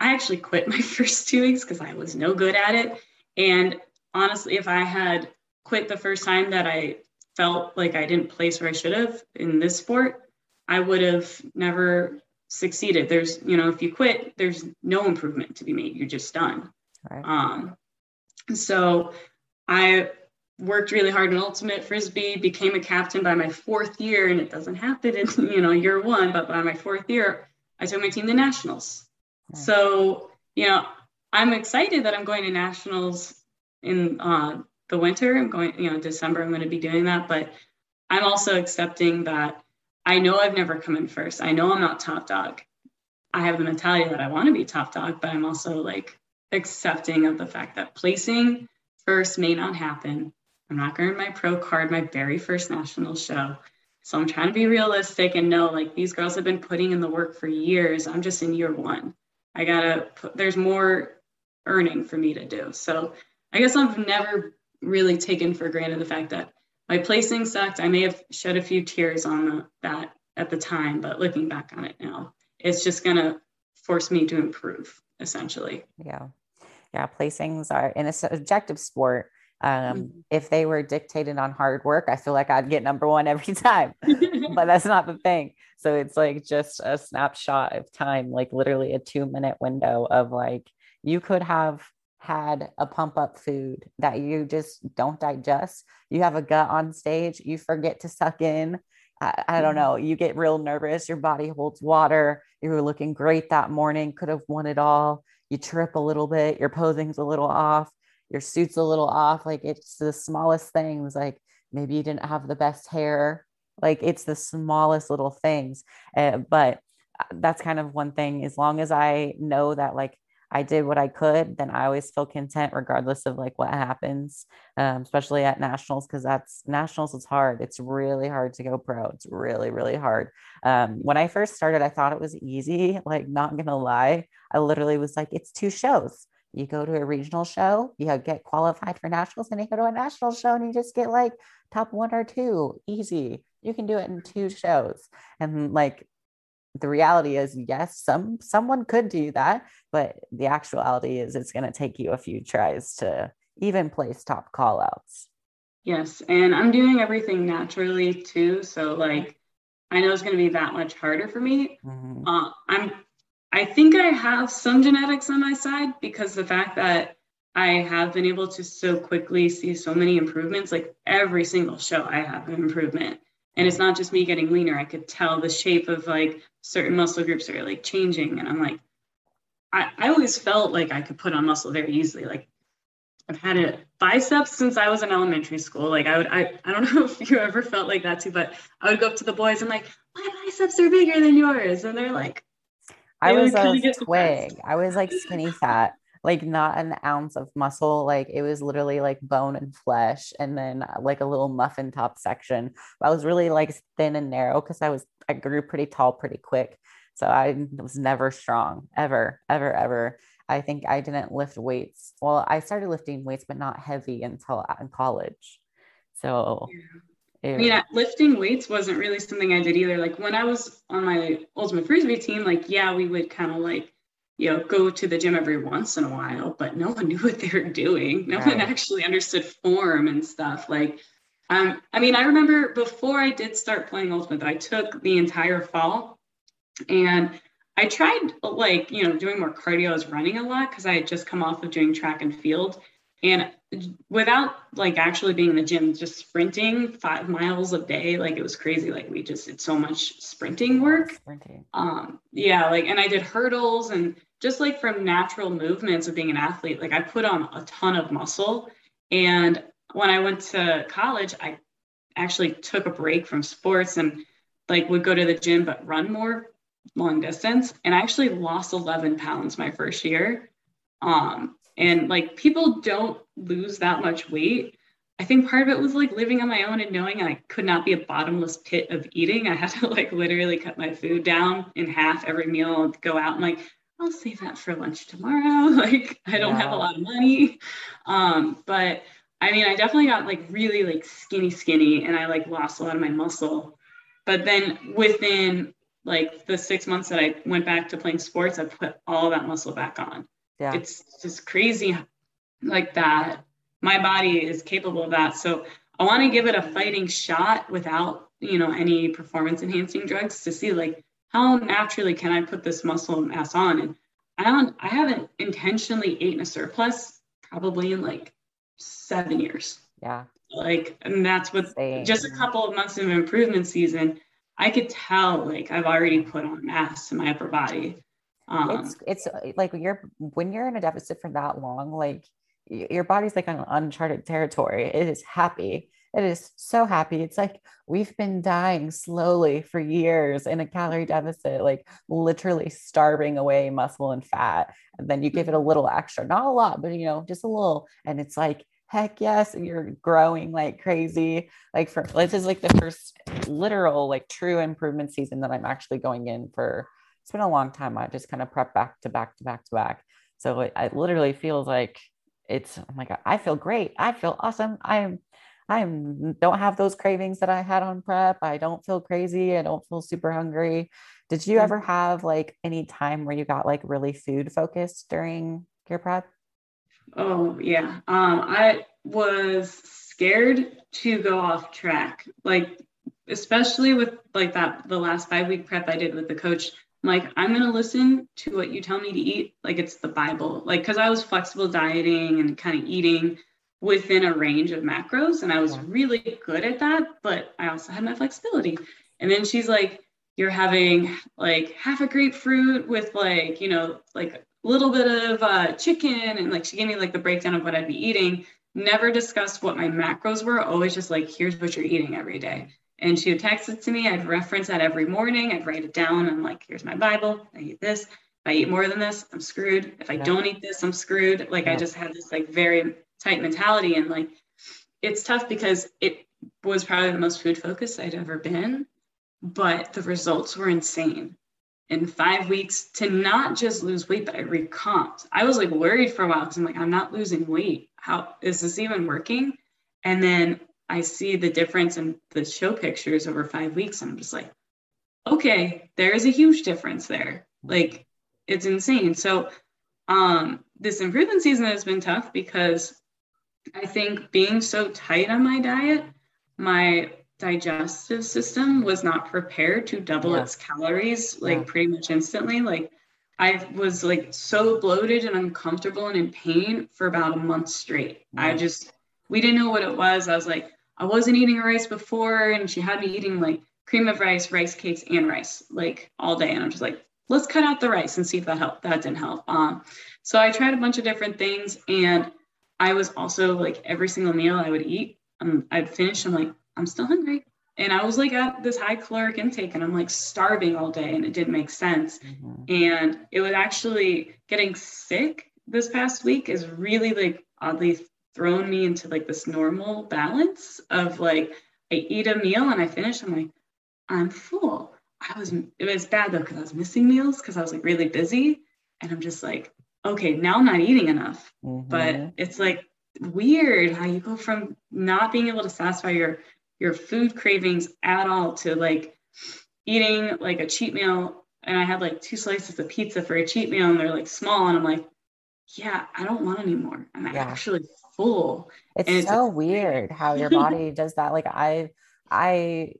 [SPEAKER 3] I actually quit my first two weeks because I was no good at it. And honestly, if I had quit the first time that I felt like I didn't place where I should have in this sport, I would have never succeeded. There's, you know, if you quit, there's no improvement to be made. You're just done. Right. Um, so I worked really hard in ultimate frisbee, became a captain by my fourth year, and it doesn't happen in you know year one, but by my fourth year, I took my team to nationals. So you know, I'm excited that I'm going to nationals in uh, the winter. I'm going, you know, December. I'm going to be doing that, but I'm also accepting that I know I've never come in first. I know I'm not top dog. I have the mentality that I want to be top dog, but I'm also like accepting of the fact that placing first may not happen. I'm not going to my pro card my very first national show. So I'm trying to be realistic and know like these girls have been putting in the work for years. I'm just in year one. I gotta put, there's more earning for me to do. So I guess I've never really taken for granted the fact that my placing sucked. I may have shed a few tears on the, that at the time, but looking back on it now, it's just going to force me to improve essentially.
[SPEAKER 2] Yeah. Yeah. Placings are in a subjective sport. Um, mm-hmm. If they were dictated on hard work, I feel like I'd get number one every time, but that's not the thing. So it's like just a snapshot of time, like literally a two minute window of like, you could have had a pump up food that you just don't digest. You have a gut on stage, you forget to suck in. I, I, don't mm-hmm. know. You get real nervous. Your body holds water. You were looking great that morning, could have won it all. You trip a little bit. Your posing's a little off. Your suit's a little off. Like it's the smallest things. Like maybe you didn't have the best hair. Like it's the smallest little things. Uh, but that's kind of one thing. As long as I know that, like, I did what I could, then I always feel content regardless of like what happens, um, especially at nationals because that's nationals. It's hard. It's really hard to go pro. It's really really hard. Um, when I first started, I thought it was easy. Like not gonna lie, I literally was like, it's two shows. You go to a regional show, you get qualified for nationals, and you go to a national show and you just get like top one or two. Easy. You can do it in two shows. And like the reality is yes some someone could do that but the actuality is it's going to take you a few tries to even place top call outs
[SPEAKER 3] yes and i'm doing everything naturally too so like i know it's going to be that much harder for me mm-hmm. uh, i'm i think i have some genetics on my side because the fact that i have been able to so quickly see so many improvements like every single show i have an improvement. And it's not just me getting leaner. I could tell the shape of like certain muscle groups are like changing. And i'm like I, I always felt like i could put on muscle very easily. Like i've had a biceps since i was in elementary school. Like i would i, I don't know if you ever felt like that too but i would go up to the boys and like my biceps are bigger than yours. And they're like
[SPEAKER 2] i was a twig i was like skinny fat like not an ounce of muscle. Like it was literally like bone and flesh, and then uh, like a little muffin top section. I was really like thin and narrow because I was I grew pretty tall pretty quick. So I was never strong, ever, ever, ever. I think I didn't lift weights. Well, I started lifting weights, but not heavy until in college. So,
[SPEAKER 3] yeah. I mean, lifting weights wasn't really something I did either. Like when I was on my ultimate frisbee team, like yeah, we would kind of like you know, go to the gym every once in a while, but no one knew what they were doing. No right. one actually understood form and stuff. Like, um, I mean, I remember before I did start playing Ultimate, I took the entire fall and I tried like, you know, doing more cardio. I was running a lot because I had just come off of doing track and field. And without like actually being in the gym, just sprinting five miles a day, like it was crazy. Like we just did so much sprinting work. Sprinting. Um, yeah, like and I did hurdles and just like from natural movements of being an athlete, like I put on a ton of muscle. And when I went to college, I actually took a break from sports and like would go to the gym but run more long distance. And I actually lost 11 pounds my first year. Um, and like people don't lose that much weight. I think part of it was like living on my own and knowing I could not be a bottomless pit of eating. I had to like literally cut my food down in half every meal and go out and like, I'll save that for lunch tomorrow. Like I don't have a lot of money. Um, but I mean, I definitely got like really like skinny, skinny, and I like lost a lot of my muscle. But then within like the six months that I went back to playing sports, I put all that muscle back on. Yeah. It's just crazy like that. My body is capable of that. So I want to give it a fighting shot without, you know, any performance enhancing drugs to see like how naturally can I put this muscle mass on? And I don't I haven't intentionally eaten a surplus probably in like seven years.
[SPEAKER 2] Yeah.
[SPEAKER 3] Like, and that's what Same. just a couple of months of improvement season, I could tell like I've already put on mass in my upper body.
[SPEAKER 2] Um, it's it's like you're when you're in a deficit for that long, like your body's like on uncharted territory. It is happy. It is so happy. It's like we've been dying slowly for years in a calorie deficit, like literally starving away muscle and fat. And then you give it a little extra, not a lot, but you know, just a little. And it's like, heck yes, and you're growing like crazy. Like for this is like the first literal, like true improvement season that I'm actually going in for. It's been a long time. I just kind of prep back to back to back to back. So it, it literally feels like it's oh my god, I feel great. I feel awesome. I'm I don't have those cravings that I had on prep. I don't feel crazy. I don't feel super hungry. Did you ever have like any time where you got like really food focused during your prep?
[SPEAKER 3] Oh yeah. Um, I was scared to go off track. Like especially with like that the last five week prep I did with the coach. Like, I'm gonna listen to what you tell me to eat. Like it's the Bible. Like because I was flexible dieting and kind of eating within a range of macros. And I was really good at that, but I also had my flexibility. And then she's like, you're having like half a grapefruit with like, you know, like a little bit of uh, chicken. And like she gave me like the breakdown of what I'd be eating. Never discussed what my macros were, always just like, here's what you're eating every day. And she would text it to me. I'd reference that every morning. I'd write it down. I'm like, here's my Bible. I eat this. If I eat more than this, I'm screwed. If I yeah. don't eat this, I'm screwed. Like yeah. I just had this like very tight mentality and like it's tough because it was probably the most food focused I'd ever been, but the results were insane. In five weeks to not just lose weight, but I recomped. I was like worried for a while because I'm like, I'm not losing weight. How is this even working? And then I see the difference in the show pictures over five weeks. And I'm just like, okay, there is a huge difference there. Like it's insane. So um this improvement season has been tough because I think being so tight on my diet, my digestive system was not prepared to double yeah. its calories like yeah. pretty much instantly. Like I was like so bloated and uncomfortable and in pain for about a month straight. Yeah. I just we didn't know what it was. I was like, I wasn't eating rice before, and she had me eating like cream of rice, rice cakes, and rice like all day. And I'm just like, let's cut out the rice and see if that helped. That didn't help. Um, so I tried a bunch of different things and I was also like every single meal I would eat, um, I'd finish, I'm like, I'm still hungry. And I was like at this high caloric intake and I'm like starving all day and it didn't make sense. Mm-hmm. And it was actually getting sick this past week is really like oddly thrown me into like this normal balance of like I eat a meal and I finish, I'm like, I'm full. I was it was bad though because I was missing meals because I was like really busy. And I'm just like, okay, now I'm not eating enough. Mm-hmm. But it's like weird how you go from not being able to satisfy your your food cravings at all to like eating like a cheat meal and I had like two slices of pizza for a cheat meal and they're like small and I'm like, yeah, I don't want anymore. And I'm yeah. actually full.
[SPEAKER 2] It's, it's so weird how your body does that. Like I I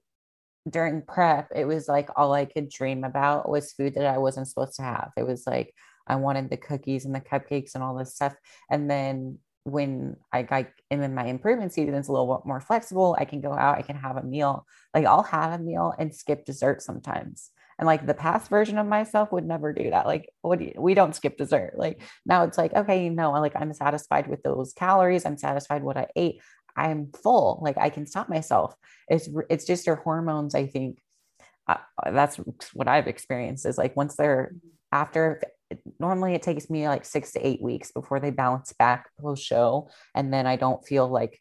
[SPEAKER 2] during prep, it was like all I could dream about was food that I wasn't supposed to have. It was like I wanted the cookies and the cupcakes and all this stuff. And then when I, I am in my improvement season, it's a little more flexible. I can go out, I can have a meal. Like I'll have a meal and skip dessert sometimes. And like the past version of myself would never do that. Like, what do you, we don't skip dessert. Like now it's like, okay, no, like I'm satisfied with those calories. I'm satisfied what I ate. I'm full. Like I can stop myself. It's it's just your hormones. I think uh, that's what I've experienced. Is like once they're after. Normally, it takes me like six to eight weeks before they balance back post show, and then I don't feel like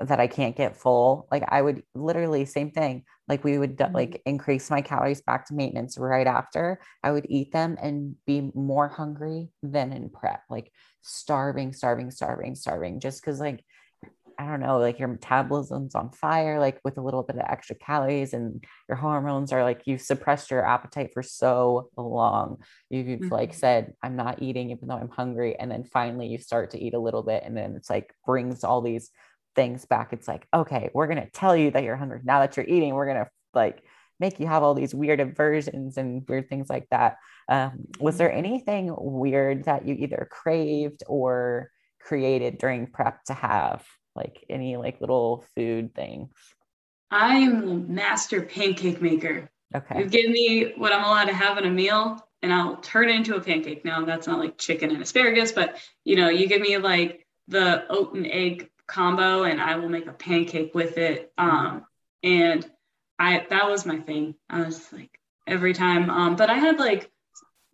[SPEAKER 2] that I can't get full. Like I would literally same thing. Like we would mm-hmm. like increase my calories back to maintenance right after. I would eat them and be more hungry than in prep. Like starving, starving, starving, starving. Just because like I don't know, like your metabolism's on fire, like with a little bit of extra calories, and your hormones are like you've suppressed your appetite for so long. You've mm-hmm. like said, I'm not eating even though I'm hungry. And then finally you start to eat a little bit, and then it's like brings all these things back. It's like, okay, we're gonna tell you that you're hungry. Now that you're eating, we're gonna like make you have all these weird aversions and weird things like that. Um, was there mm-hmm. anything weird that you either craved or created during prep to have? like any like little food things?
[SPEAKER 3] I'm a master pancake maker. Okay. You give me what I'm allowed to have in a meal and I'll turn it into a pancake. Now that's not like chicken and asparagus, but you know, you give me like the oat and egg combo and I will make a pancake with it. Um, and I that was my thing. I was like every time. Um, but I had like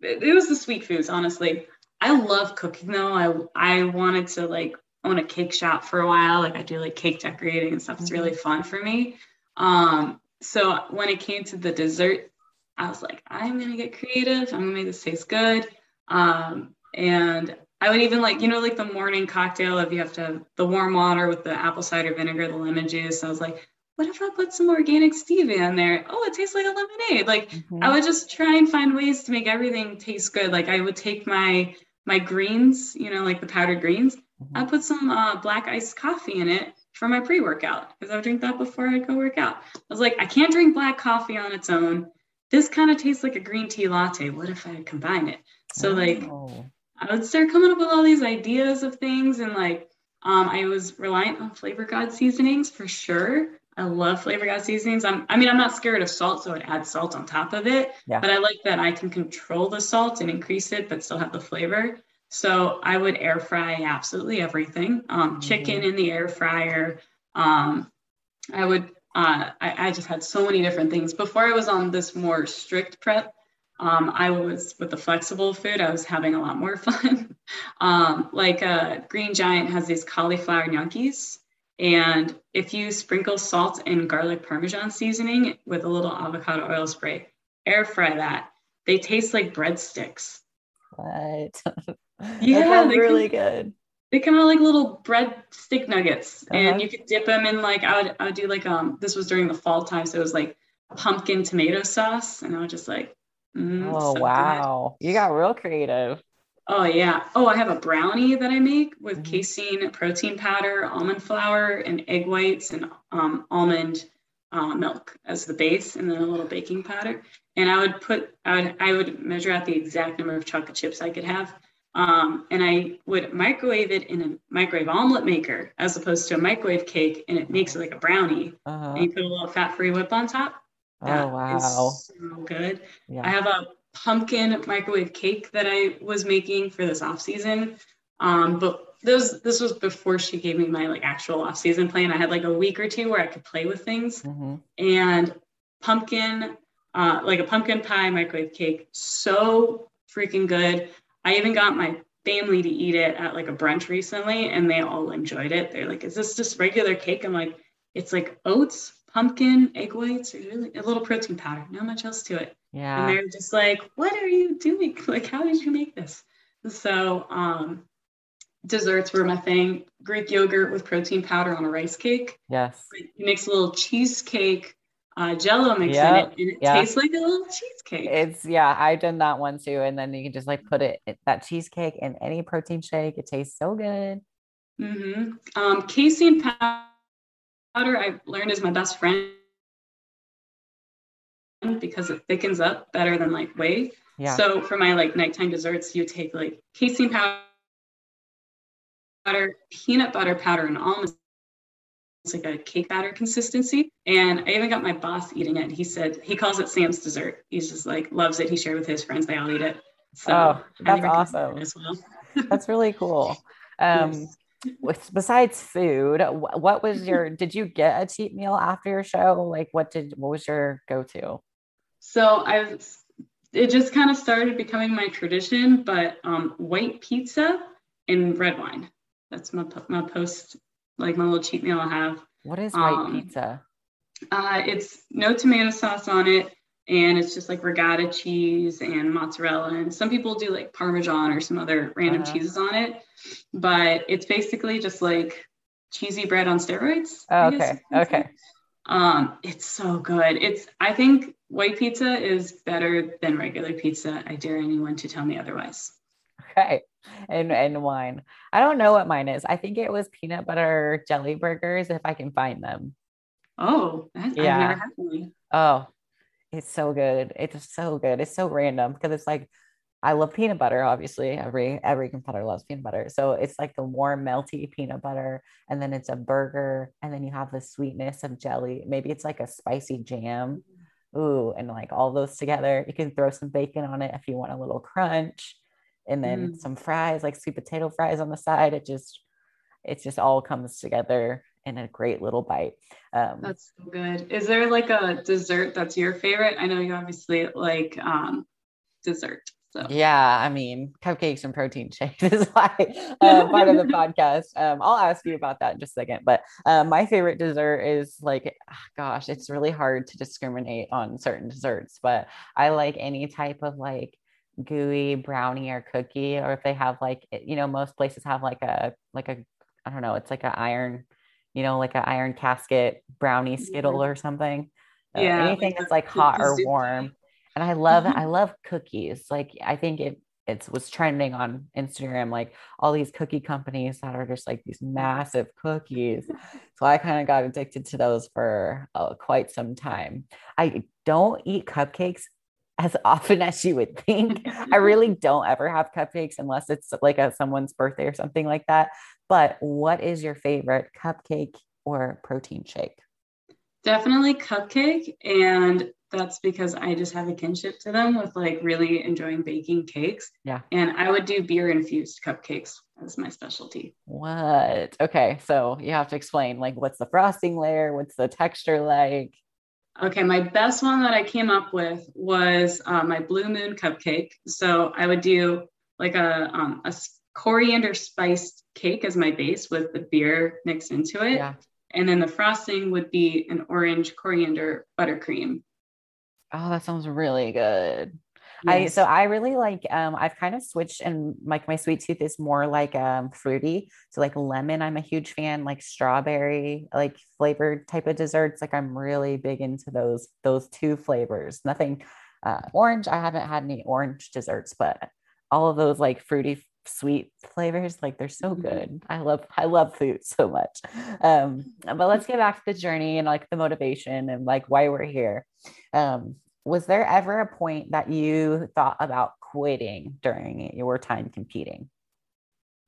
[SPEAKER 3] it was the sweet foods, honestly. I love cooking though. I I wanted to like own a cake shop for a while. Like I do like cake decorating and stuff. It's really mm-hmm. fun for me. Um, so when it came to the dessert, I was like, I'm gonna get creative. I'm gonna make this taste good. Um, and I would even like, you know, like the morning cocktail if you have to have the warm water with the apple cider vinegar, the lemon juice. I was like, what if I put some organic stevia in there? Oh, it tastes like a lemonade. Like mm-hmm. I would just try and find ways to make everything taste good. Like I would take my my greens, you know, like the powdered greens, Mm-hmm. I put some uh, black iced coffee in it for my pre workout because I would drink that before I go work out. I was like, I can't drink black coffee on its own. This kind of tastes like a green tea latte. What if I combine it? So, oh. like, I would start coming up with all these ideas of things. And, like, um, I was reliant on Flavor God seasonings for sure. I love Flavor God seasonings. I'm, I mean, I'm not scared of salt, so I'd add salt on top of it. Yeah. But I like that I can control the salt and increase it, but still have the flavor. So I would air fry absolutely everything. Um, mm-hmm. Chicken in the air fryer. Um, I would. Uh, I, I, just had so many different things before I was on this more strict prep. Um, I was with the flexible food. I was having a lot more fun. Um, like uh, Green Giant has these cauliflower gnocchis, and if you sprinkle salt and garlic parmesan seasoning with a little avocado oil spray, air fry that. They taste like breadsticks.
[SPEAKER 2] What?
[SPEAKER 3] Yeah,
[SPEAKER 2] they really come, good.
[SPEAKER 3] They come out like little bread stick nuggets, uh-huh. and you could dip them in like I would I would do like um this was during the fall time, so it was like pumpkin tomato sauce, and I was just like,
[SPEAKER 2] mm, oh wow, good. you got real creative.
[SPEAKER 3] Oh yeah. Oh, I have a brownie that I make with mm-hmm. casein protein powder, almond flour, and egg whites, and um, almond uh, milk as the base, and then a little baking powder. And I would put, I would, I would measure out the exact number of chocolate chips I could have, um, and I would microwave it in a microwave omelet maker as opposed to a microwave cake, and it makes it like a brownie. Uh-huh. And you put a little fat-free whip on top.
[SPEAKER 2] Oh, that oh wow!
[SPEAKER 3] so good. Yeah. I have a pumpkin microwave cake that I was making for this off season. Um, but this this was before she gave me my like actual off season plan. I had like a week or two where I could play with things, mm-hmm. and pumpkin, uh, like a pumpkin pie microwave cake, so freaking good. I even got my family to eat it at like a brunch recently and they all enjoyed it. They're like, is this just regular cake? I'm like, it's like oats, pumpkin, egg whites, really a little protein powder, not much else to it.
[SPEAKER 2] Yeah.
[SPEAKER 3] And they're just like, what are you doing? Like, how did you make this? So um desserts were my thing. Greek yogurt with protein powder on a rice cake.
[SPEAKER 2] Yes.
[SPEAKER 3] You mix a little cheesecake uh, Jello mix yep. in it, and it tastes like a little cheesecake.
[SPEAKER 2] It's yeah, I've done that one too, and then you can just like put it that cheesecake in any protein shake. It tastes so good.
[SPEAKER 3] Mm-hmm. Um, casein powder I learned is my best friend because it thickens up better than like whey. Yeah. So for my like nighttime desserts, you take like casein powder, peanut butter powder, and almonds. It's like a cake batter consistency. And I even got my boss eating it. He said he calls it Sam's dessert. He's just like loves it. He shared with his friends. They all eat it.
[SPEAKER 2] So oh, that's awesome. As well. that's really cool. Um, yes. With, besides food, what was your? did you get a cheat meal after your show? Like, what did? What was your go-to?
[SPEAKER 3] So I've. It just kind of started becoming my tradition, but um, white pizza and red wine. That's my my post like my little cheat meal I have.
[SPEAKER 2] What is white um, pizza?
[SPEAKER 3] Uh, it's no tomato sauce on it, and it's just like ricotta cheese and mozzarella. And some people do like Parmesan or some other random uh-huh. cheeses on it, but it's basically just like cheesy bread on steroids.
[SPEAKER 2] Oh, okay. Okay.
[SPEAKER 3] Um, it's so good. It's I think white pizza is better than regular pizza. I dare anyone to tell me otherwise.
[SPEAKER 2] Okay. And and wine. I don't know what mine is. I think it was peanut butter jelly burgers if I can find them.
[SPEAKER 3] Oh, yeah.
[SPEAKER 2] Oh, it's so good. It's so good. It's so random because it's like I love peanut butter. Obviously, every every competitor loves peanut butter. So it's like the warm, melty peanut butter, and then it's a burger, and then you have the sweetness of jelly. Maybe it's like a spicy jam. Ooh, and like all those together. You can throw some bacon on it if you want a little crunch and then mm. some fries, like sweet potato fries on the side. It just, it just all comes together in a great little bite.
[SPEAKER 3] Um, that's so good. Is there like a dessert that's your favorite? I know you obviously like um, dessert. So.
[SPEAKER 2] Yeah, I mean, cupcakes and protein shakes is why uh, part of the podcast. Um, I'll ask you about that in just a second. But uh, my favorite dessert is like, oh, gosh, it's really hard to discriminate on certain desserts, but I like any type of like gooey brownie or cookie or if they have like you know most places have like a like a i don't know it's like an iron you know like an iron casket brownie skittle mm-hmm. or something. Yeah uh, anything like that's like hot or warm. and i love i love cookies. Like i think it it was trending on instagram like all these cookie companies that are just like these massive cookies. So i kind of got addicted to those for uh, quite some time. I don't eat cupcakes as often as you would think. I really don't ever have cupcakes unless it's like a someone's birthday or something like that. But what is your favorite cupcake or protein shake?
[SPEAKER 3] Definitely cupcake. And that's because I just have a kinship to them with like really enjoying baking cakes.
[SPEAKER 2] Yeah.
[SPEAKER 3] And I would do beer infused cupcakes as my specialty.
[SPEAKER 2] What? Okay. So you have to explain like what's the frosting layer? What's the texture like?
[SPEAKER 3] Okay, my best one that I came up with was uh, my Blue Moon cupcake. So I would do like a um, a coriander spiced cake as my base with the beer mixed into it, yeah. and then the frosting would be an orange coriander buttercream.
[SPEAKER 2] Oh, that sounds really good. I so I really like um I've kind of switched and like my sweet tooth is more like um fruity. So like lemon, I'm a huge fan, like strawberry, like flavored type of desserts. Like I'm really big into those those two flavors. Nothing uh orange. I haven't had any orange desserts, but all of those like fruity sweet flavors like they're so mm-hmm. good i love i love food so much um but let's get back to the journey and like the motivation and like why we're here um was there ever a point that you thought about quitting during your time competing?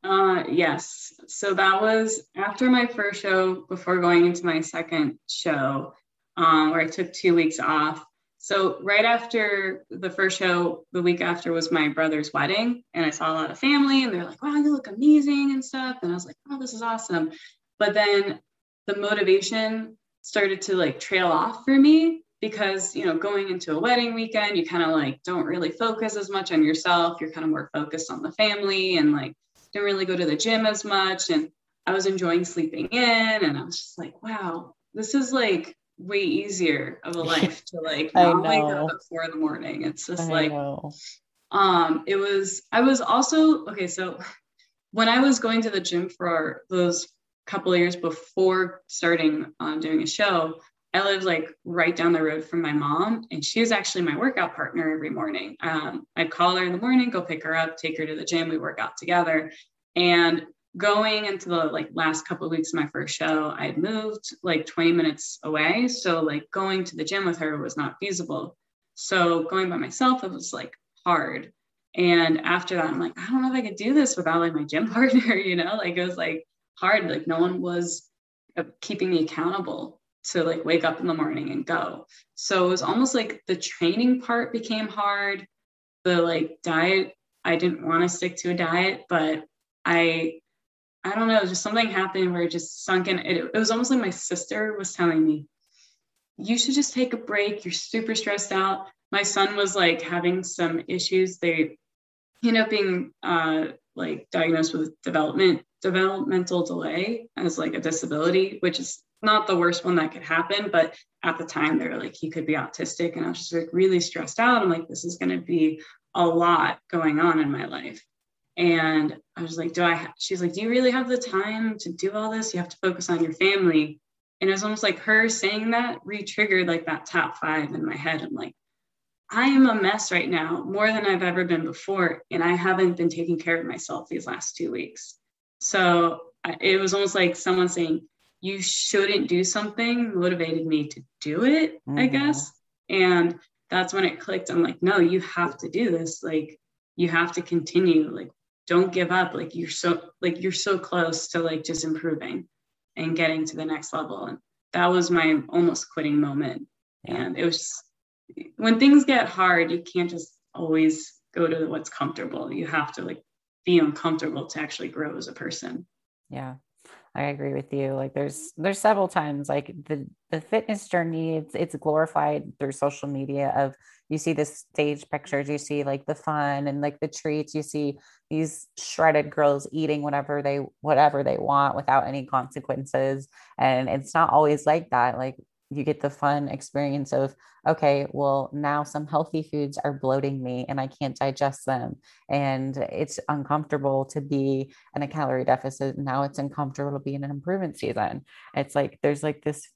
[SPEAKER 3] Uh, yes. So that was after my first show, before going into my second show, um, where I took two weeks off. So right after the first show, the week after was my brother's wedding, and I saw a lot of family, and they're like, "Wow, you look amazing" and stuff. And I was like, "Oh, this is awesome." But then the motivation started to like trail off for me because you know going into a wedding weekend you kind of like don't really focus as much on yourself you're kind of more focused on the family and like don't really go to the gym as much and i was enjoying sleeping in and i was just like wow this is like way easier of a life to like not wake up at four in the morning it's just I like know. um it was i was also okay so when i was going to the gym for those couple of years before starting um, doing a show I lived like right down the road from my mom, and she was actually my workout partner every morning. Um, I'd call her in the morning, go pick her up, take her to the gym. We work out together. And going into the like last couple of weeks of my first show, I had moved like 20 minutes away. So like going to the gym with her was not feasible. So going by myself, it was like hard. And after that, I'm like, I don't know if I could do this without like my gym partner, you know, like it was like hard. Like no one was uh, keeping me accountable to like wake up in the morning and go. So it was almost like the training part became hard. The like diet, I didn't want to stick to a diet, but I I don't know, just something happened where it just sunk in. It, it was almost like my sister was telling me, you should just take a break. You're super stressed out. My son was like having some issues. They ended up being uh, like diagnosed with development developmental delay as like a disability, which is not the worst one that could happen. But at the time, they were like, he could be autistic. And I was just like really stressed out. I'm like, this is going to be a lot going on in my life. And I was like, do I, ha-? she's like, do you really have the time to do all this? You have to focus on your family. And it was almost like her saying that re-triggered like that top five in my head. I'm like, I am a mess right now, more than I've ever been before. And I haven't been taking care of myself these last two weeks. So it was almost like someone saying, you shouldn't do something motivated me to do it, mm-hmm. I guess. And that's when it clicked. I'm like, no, you have to do this. Like, you have to continue. Like, don't give up. Like, you're so, like, you're so close to like just improving and getting to the next level. And that was my almost quitting moment. And it was just, when things get hard, you can't just always go to what's comfortable. You have to like be uncomfortable to actually grow as a person.
[SPEAKER 2] Yeah. I agree with you. Like there's there's several times like the the fitness journey it's it's glorified through social media of you see the stage pictures, you see like the fun and like the treats, you see these shredded girls eating whatever they whatever they want without any consequences and it's not always like that. Like you get the fun experience of okay well now some healthy foods are bloating me and i can't digest them. And it's uncomfortable to be in a calorie deficit. Now it's uncomfortable to be in an improvement season. It's like there's like this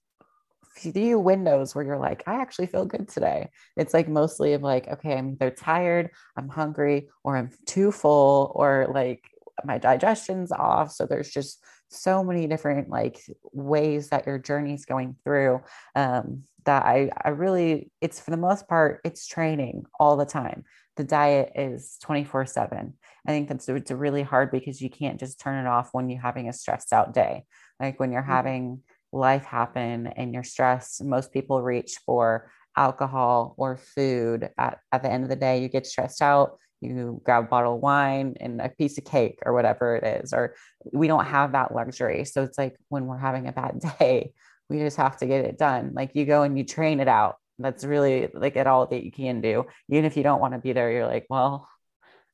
[SPEAKER 2] few windows where you're like i actually feel good today. It's like mostly of like okay i'm either tired i'm hungry or i'm too full or like my digestion's off. So there's just so many different like ways that your journey is going through um, that I, I really it's for the most part it's training all the time. The diet is 24 7 i think that's it's really hard because you can't just turn it off when you're having a stressed out day. Like when you're mm-hmm. having life happen and you're stressed most people reach for alcohol or food at, at the end of the day. You get stressed out you grab a bottle of wine and a piece of cake or whatever it is or we don't have that luxury. So it's like when we're having a bad day we just have to get it done. Like you go and you train it out. That's really like at all that you can do. Even if you don't want to be there you're like well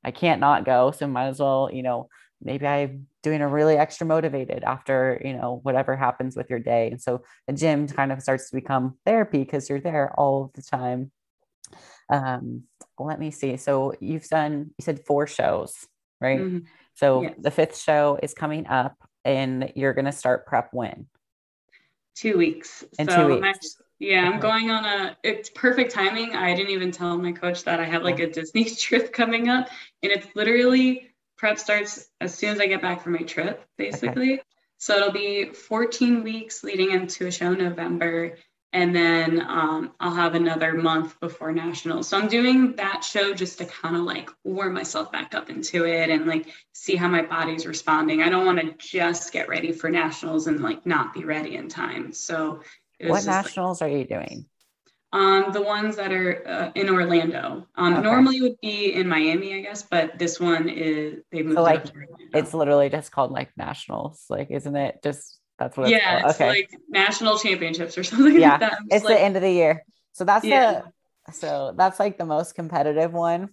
[SPEAKER 2] i can't not go so might as well you know maybe i'm doing a really extra motivated after you know whatever happens with your day. And so the gym kind of starts to become therapy because you're there all the time um, let me see. So you've done, you said four shows, right? Mm-hmm. So yes. the fifth show is coming up and you're going to start prep when?
[SPEAKER 3] Two weeks.
[SPEAKER 2] In so two weeks.
[SPEAKER 3] I'm actually, yeah, I'm going on a, it's perfect timing. I didn't even tell my coach that I have like a Disney trip coming up and it's literally prep starts as soon as I get back from my trip, basically. Okay. So it'll be 14 weeks leading into a show November and then um, I'll have another month before nationals. So I'm doing that show just to kind of like warm myself back up into it and like see how my body's responding. I don't want to just get ready for nationals and like not be ready in time. So
[SPEAKER 2] what nationals like, are you doing?
[SPEAKER 3] Um, the ones that are uh, in Orlando. Um, okay. Normally would be in Miami, I guess, but this one is they moved so
[SPEAKER 2] like, It's literally just called like nationals, like isn't it? Just that's what.
[SPEAKER 3] Yeah, it's, okay. like national championships or something. Yeah, like
[SPEAKER 2] it's
[SPEAKER 3] like,
[SPEAKER 2] the end of the year, so that's yeah. the so that's like the most competitive one.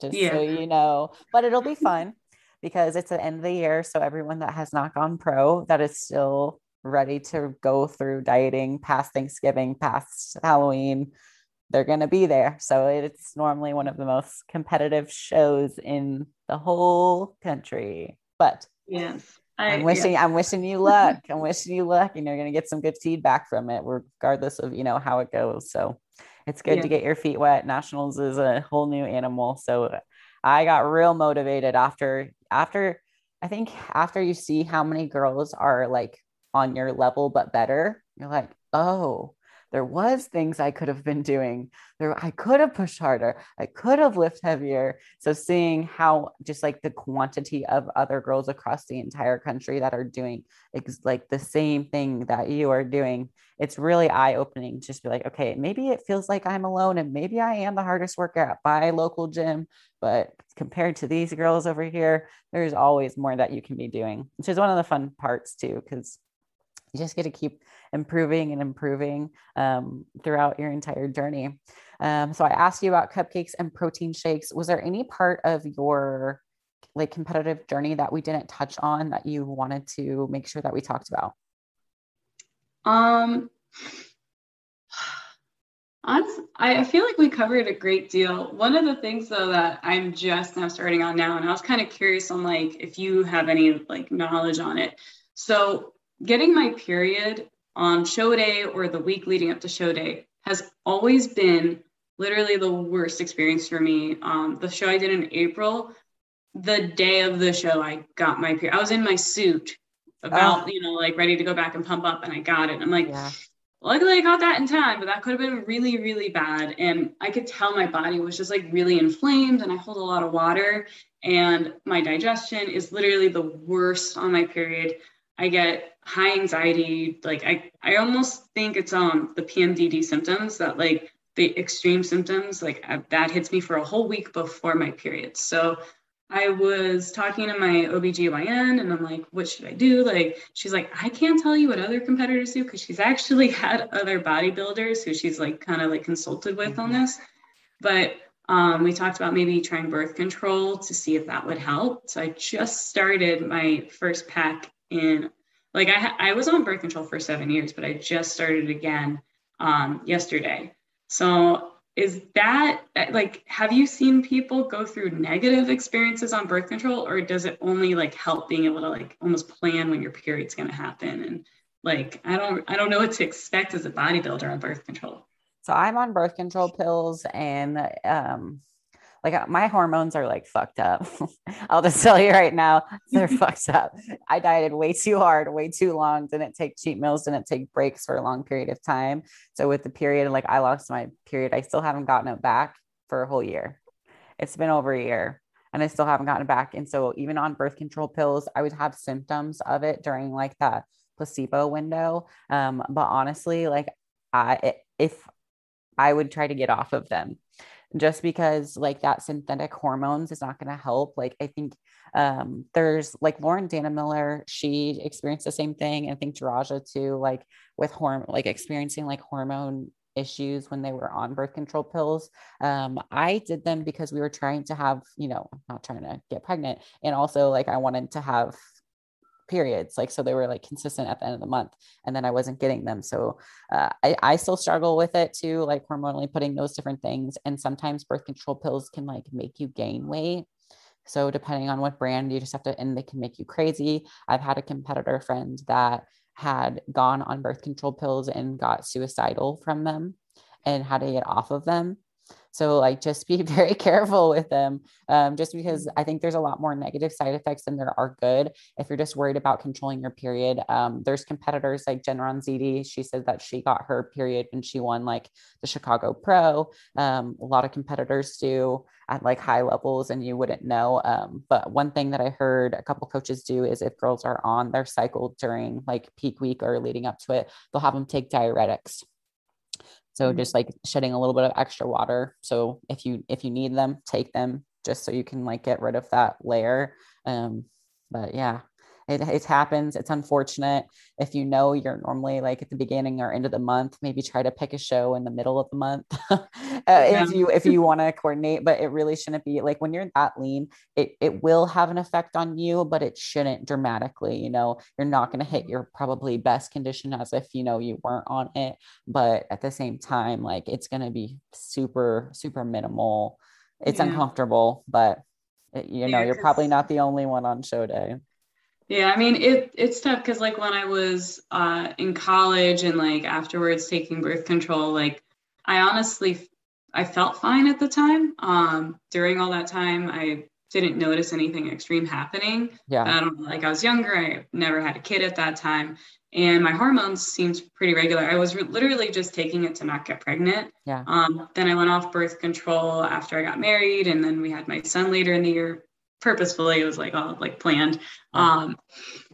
[SPEAKER 2] Just yeah. so you know, but it'll be fun because it's the end of the year. So everyone that has not gone pro that is still ready to go through dieting past Thanksgiving, past Halloween, they're going to be there. So it's normally one of the most competitive shows in the whole country. But
[SPEAKER 3] yes,
[SPEAKER 2] I, am wishing yeah. I'm wishing you luck. I'm wishing you luck, and you're gonna get some good feedback from it, regardless of you know how it goes. So it's good yeah. to get your feet wet. Nationals is a whole new animal. So I got real motivated after after I think after you see how many girls are like on your level but better, you're like, oh, there was things I could have been doing. There, I could have pushed harder. I could have lifted heavier. So seeing how just like the quantity of other girls across the entire country that are doing ex- like the same thing that you are doing, it's really eye opening. Just be like, okay, maybe it feels like I'm alone, and maybe I am the hardest worker at my local gym, but compared to these girls over here, there's always more that you can be doing, which is one of the fun parts too, because you just get to keep improving and improving um, throughout your entire journey. Um, so I asked you about cupcakes and protein shakes. Was there any part of your like competitive journey that we didn't touch on that you wanted to make sure that we talked about?
[SPEAKER 3] Um, I feel like we covered a great deal. One of the things though that I'm just now starting on now, and I was kind of curious on like if you have any like knowledge on it. So getting my period on show day or the week leading up to show day has always been literally the worst experience for me. Um, the show I did in April, the day of the show, I got my period. I was in my suit about, oh. you know, like ready to go back and pump up, and I got it. I'm like, yeah. luckily I got that in time, but that could have been really, really bad. And I could tell my body was just like really inflamed, and I hold a lot of water, and my digestion is literally the worst on my period. I get high anxiety. Like I, I almost think it's um the PMDD symptoms that like the extreme symptoms like I, that hits me for a whole week before my period. So I was talking to my OBGYN and I'm like, what should I do? Like, she's like, I can't tell you what other competitors do because she's actually had other bodybuilders who she's like kind of like consulted with mm-hmm. on this. But um, we talked about maybe trying birth control to see if that would help. So I just started my first pack in like I I was on birth control for seven years, but I just started again um, yesterday. So is that like have you seen people go through negative experiences on birth control, or does it only like help being able to like almost plan when your period's going to happen and like I don't I don't know what to expect as a bodybuilder on birth control.
[SPEAKER 2] So I'm on birth control pills and um like uh, my hormones are like fucked up. I'll just tell you right now, they're fucked up. I dieted way too hard, way too long, didn't take cheat meals, didn't take breaks for a long period of time. So with the period, like I lost my period, I still haven't gotten it back for a whole year. It's been over a year and I still haven't gotten it back. And so even on birth control pills, I would have symptoms of it during like that placebo window. Um, but honestly, like I if I would try to get off of them just because like that synthetic hormones is not going to help. Like I think um, there's like Lauren Dana Miller, she experienced the same thing. I think Jiraja too, like with hormone, like experiencing like hormone issues when they were on birth control pills. Um, I did them because we were trying to have, you know, not trying to get pregnant. And also like I wanted to have periods like so they were like consistent at the end of the month and then i wasn't getting them. So uh, I, I still struggle with it too like hormonally putting those different things and sometimes birth control pills can like make you gain weight. So depending on what brand you just have to and they can make you crazy. I've had a competitor friend that had gone on birth control pills and got suicidal from them and had to get off of them so like just be very careful with them. Um, just because mm-hmm. I think there's a lot more negative side effects than there are good. If you're just worried about controlling your period, um, there's competitors like Jen Ronzitti. She said that she got her period and she won like the Chicago Pro. Um, a lot of competitors do at like high levels and you wouldn't know. Um, but one thing that I heard a couple coaches do is if girls are on their cycle during like peak week or leading up to it, they'll have them take diuretics. So mm-hmm. just like shedding a little bit of extra water. So if you if you need them, take them just so you can like get rid of that layer. Um, but yeah, it, it happens. It's unfortunate. If you know you're normally like at the beginning or end of the month, maybe try to pick a show in the middle of the month uh, yeah. if you if you want to coordinate. But it really shouldn't be like when you're that lean, it it will have an effect on you, but it shouldn't dramatically. You know, you're not going to hit your probably best condition as if you know you weren't on it, but at the same time, like it's going to be super super minimal. It's yeah. uncomfortable, but you know, yeah, you're probably not the only one on show day.
[SPEAKER 3] Yeah, I mean it it's tough because like when I was uh, in college and like afterwards taking birth control, like I honestly I felt fine at the time. Um, during all that time, I didn't notice anything extreme happening.
[SPEAKER 2] Yeah,
[SPEAKER 3] I don't like I was younger. I never had a kid at that time, and my hormones seemed pretty regular. I was re- literally just taking it to not get pregnant.
[SPEAKER 2] Yeah.
[SPEAKER 3] Um, then I went off birth control after I got married, and then we had my son later in the year. Purposefully, it was like all like planned. Um,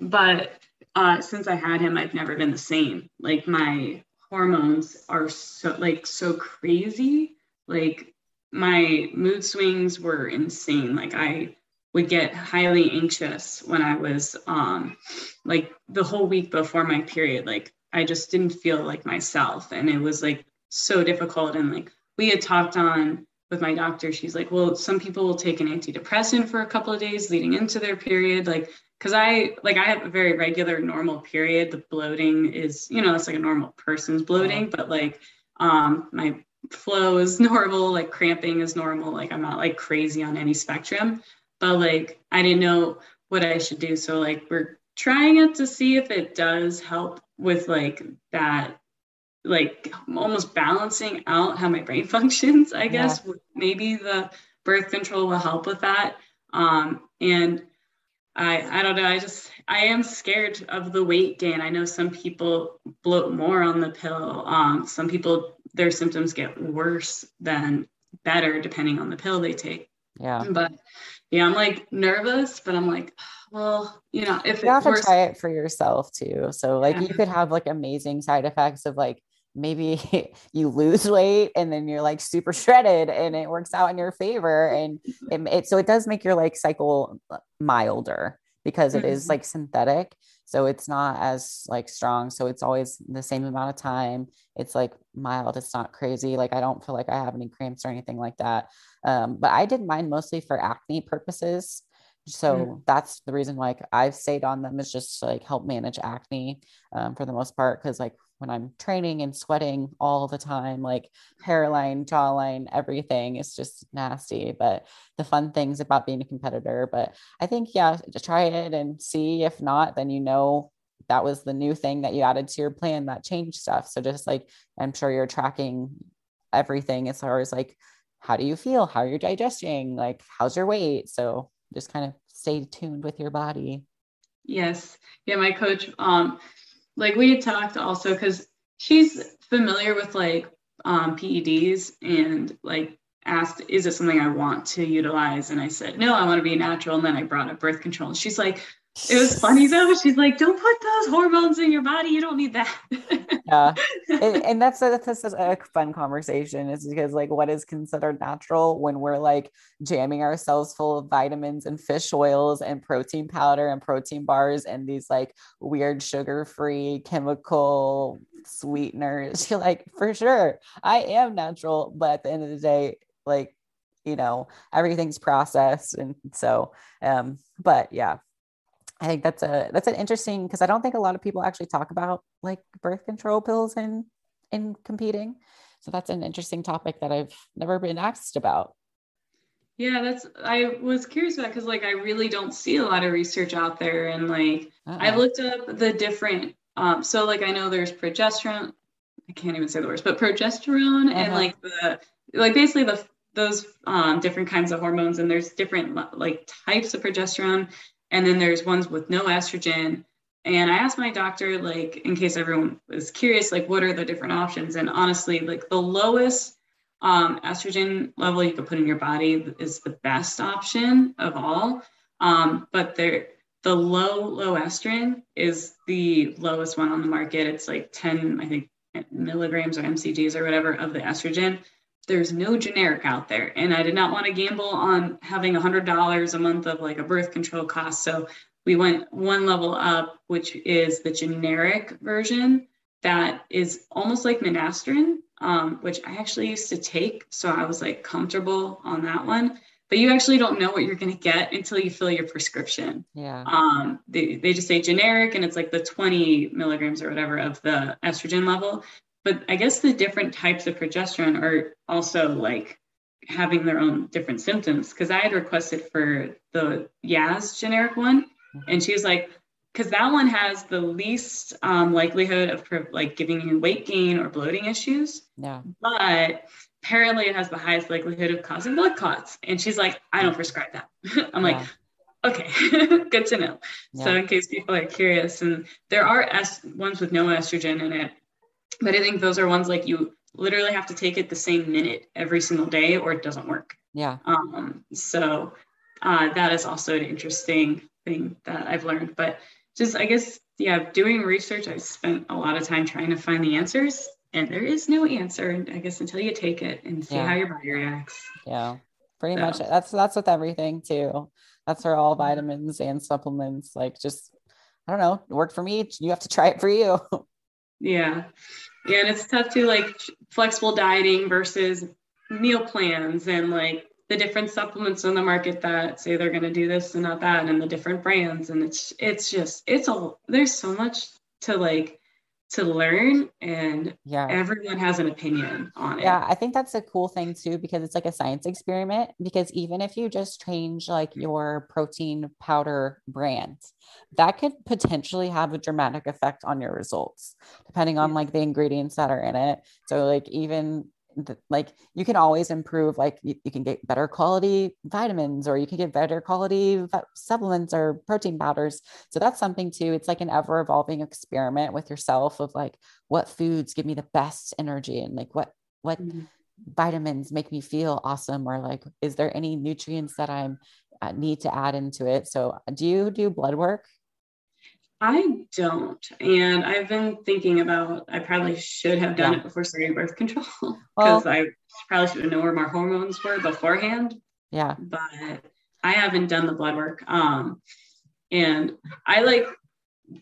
[SPEAKER 3] but uh, since I had him, I've never been the same. Like my hormones are so like so crazy. Like my mood swings were insane. Like I would get highly anxious when I was um like the whole week before my period. Like I just didn't feel like myself. And it was like so difficult. And like we had talked on with my doctor, she's like, well, some people will take an antidepressant for a couple of days leading into their period. Like, cause I like I have a very regular normal period. The bloating is, you know, it's like a normal person's bloating, but like um my flow is normal, like cramping is normal. Like I'm not like crazy on any spectrum but like I didn't know what I should do. So like we're trying it to see if it does help with like that like almost balancing out how my brain functions, I guess. Yeah. Maybe the birth control will help with that. Um and I I don't know, I just I am scared of the weight gain. I know some people bloat more on the pill. Um some people their symptoms get worse than better depending on the pill they take.
[SPEAKER 2] Yeah.
[SPEAKER 3] But yeah, I'm like nervous, but I'm like, well, you know, if
[SPEAKER 2] you have to try it for yourself too. So like yeah. you could have like amazing side effects of like maybe you lose weight and then you're like super shredded and it works out in your favor and it, it so it does make your like cycle milder because it is mm-hmm. like synthetic so it's not as like strong so it's always the same amount of time it's like mild it's not crazy like i don't feel like i have any cramps or anything like that um, but i did mine mostly for acne purposes so mm. that's the reason like i've stayed on them is just to, like help manage acne um, for the most part because like when i'm training and sweating all the time like hairline jawline everything is just nasty. But the fun things about being a competitor but i think yeah just try it and see if not then you know that was the new thing that you added to your plan that changed stuff. So just like i'm sure you're tracking everything as far as like how do you feel? How are you digesting? Like how's your weight? So just kind of stay tuned with your body.
[SPEAKER 3] Yes. Yeah, my coach, um, like we had talked also because she's familiar with like um, PEDs and like asked, is it something I want to utilize? And I said, no, I want to be natural. And then I brought up birth control. And she's like, it was funny though. She's like, "Don't put those hormones in your body. You don't need that."
[SPEAKER 2] yeah, and, and that's a, that's a fun conversation. Is because like, what is considered natural when we're like jamming ourselves full of vitamins and fish oils and protein powder and protein bars and these like weird sugar-free chemical sweeteners. You're like, for sure, I am natural, but at the end of the day, like you know everything's processed and so um but yeah I think that's a that's an interesting because I don't think a lot of people actually talk about like birth control pills in in competing. So that's an interesting topic that I've never been asked about.
[SPEAKER 3] Yeah, that's I was curious about because like I really don't see a lot of research out there and like uh I looked up the different um so like I know there's progesterone I can't even say the words but progesterone uh-huh. and like the like basically the those um, different kinds of hormones and there's different like types of progesterone and then there's ones with no estrogen. And I asked my doctor, like, in case everyone was curious, like, what are the different options? And honestly, like, the lowest um, estrogen level you could put in your body is the best option of all. Um, but there, the Lo Loestrin is the lowest one on the market. It's like 10, I think, milligrams or mcgs or whatever of the estrogen there's no generic out there. And i did not want to gamble on having $100 a month of like a birth control cost. So we went one level up which is the generic version that is almost like Minastrin um, which i actually used to take. So i was like comfortable on that one. But you actually don't know what you're going to get until you fill your prescription.
[SPEAKER 2] Yeah.
[SPEAKER 3] Um, they, they just say generic and it's like the 20 milligrams or whatever of the estrogen level but I guess the different types of progesterone are also like having their own different symptoms. Because I had requested for the Yaz generic one, mm-hmm. and she was like, because that one has the least um, likelihood of like giving you weight gain or bloating issues.
[SPEAKER 2] Yeah.
[SPEAKER 3] But apparently it has the highest likelihood of causing blood clots. And she's like, I don't prescribe that. I'm yeah. like, Okay, good to know. Yeah. So in case people are curious, and there are es- ones with no estrogen in it, but I think those are ones like you literally have to take it the same minute every single day, or it doesn't work.
[SPEAKER 2] Yeah.
[SPEAKER 3] Um. So uh, that is also an interesting thing that I've learned. But just I guess yeah, doing research, I spent a lot of time trying to find the answers, and there is no answer. I guess until you take it and see yeah. how your body reacts.
[SPEAKER 2] Yeah, pretty so. much. That's that's with everything too. That's for all vitamins and supplements. Like just I don't know, it worked for me. You have to try it for you.
[SPEAKER 3] Yeah. Yeah. And it's tough to like flexible dieting versus meal plans and like the different supplements on the market that say they're going to do this and not that and the different brands and it's it's just it's all, there's so much to like to learn and yeah. everyone has an opinion on it.
[SPEAKER 2] Yeah i think that's a cool thing too because it's like a science experiment because even if you just change like your protein powder brand that could potentially have a dramatic effect on your results depending on like the ingredients that are in it. So like even like you can always improve like you, you, can get better quality vitamins or you can get better quality supplements or protein powders. So that's something too. It's like an ever evolving experiment with yourself of like what foods give me the best energy and like what what mm-hmm. vitamins make me feel awesome or like is there any nutrients that i'm uh, need to add into it? So do you do blood work
[SPEAKER 3] I don't. And I've been thinking about I probably should have done yeah. it before starting birth control because well, I probably should have known where my hormones were beforehand.
[SPEAKER 2] Yeah.
[SPEAKER 3] But I haven't done the blood work. Um and I like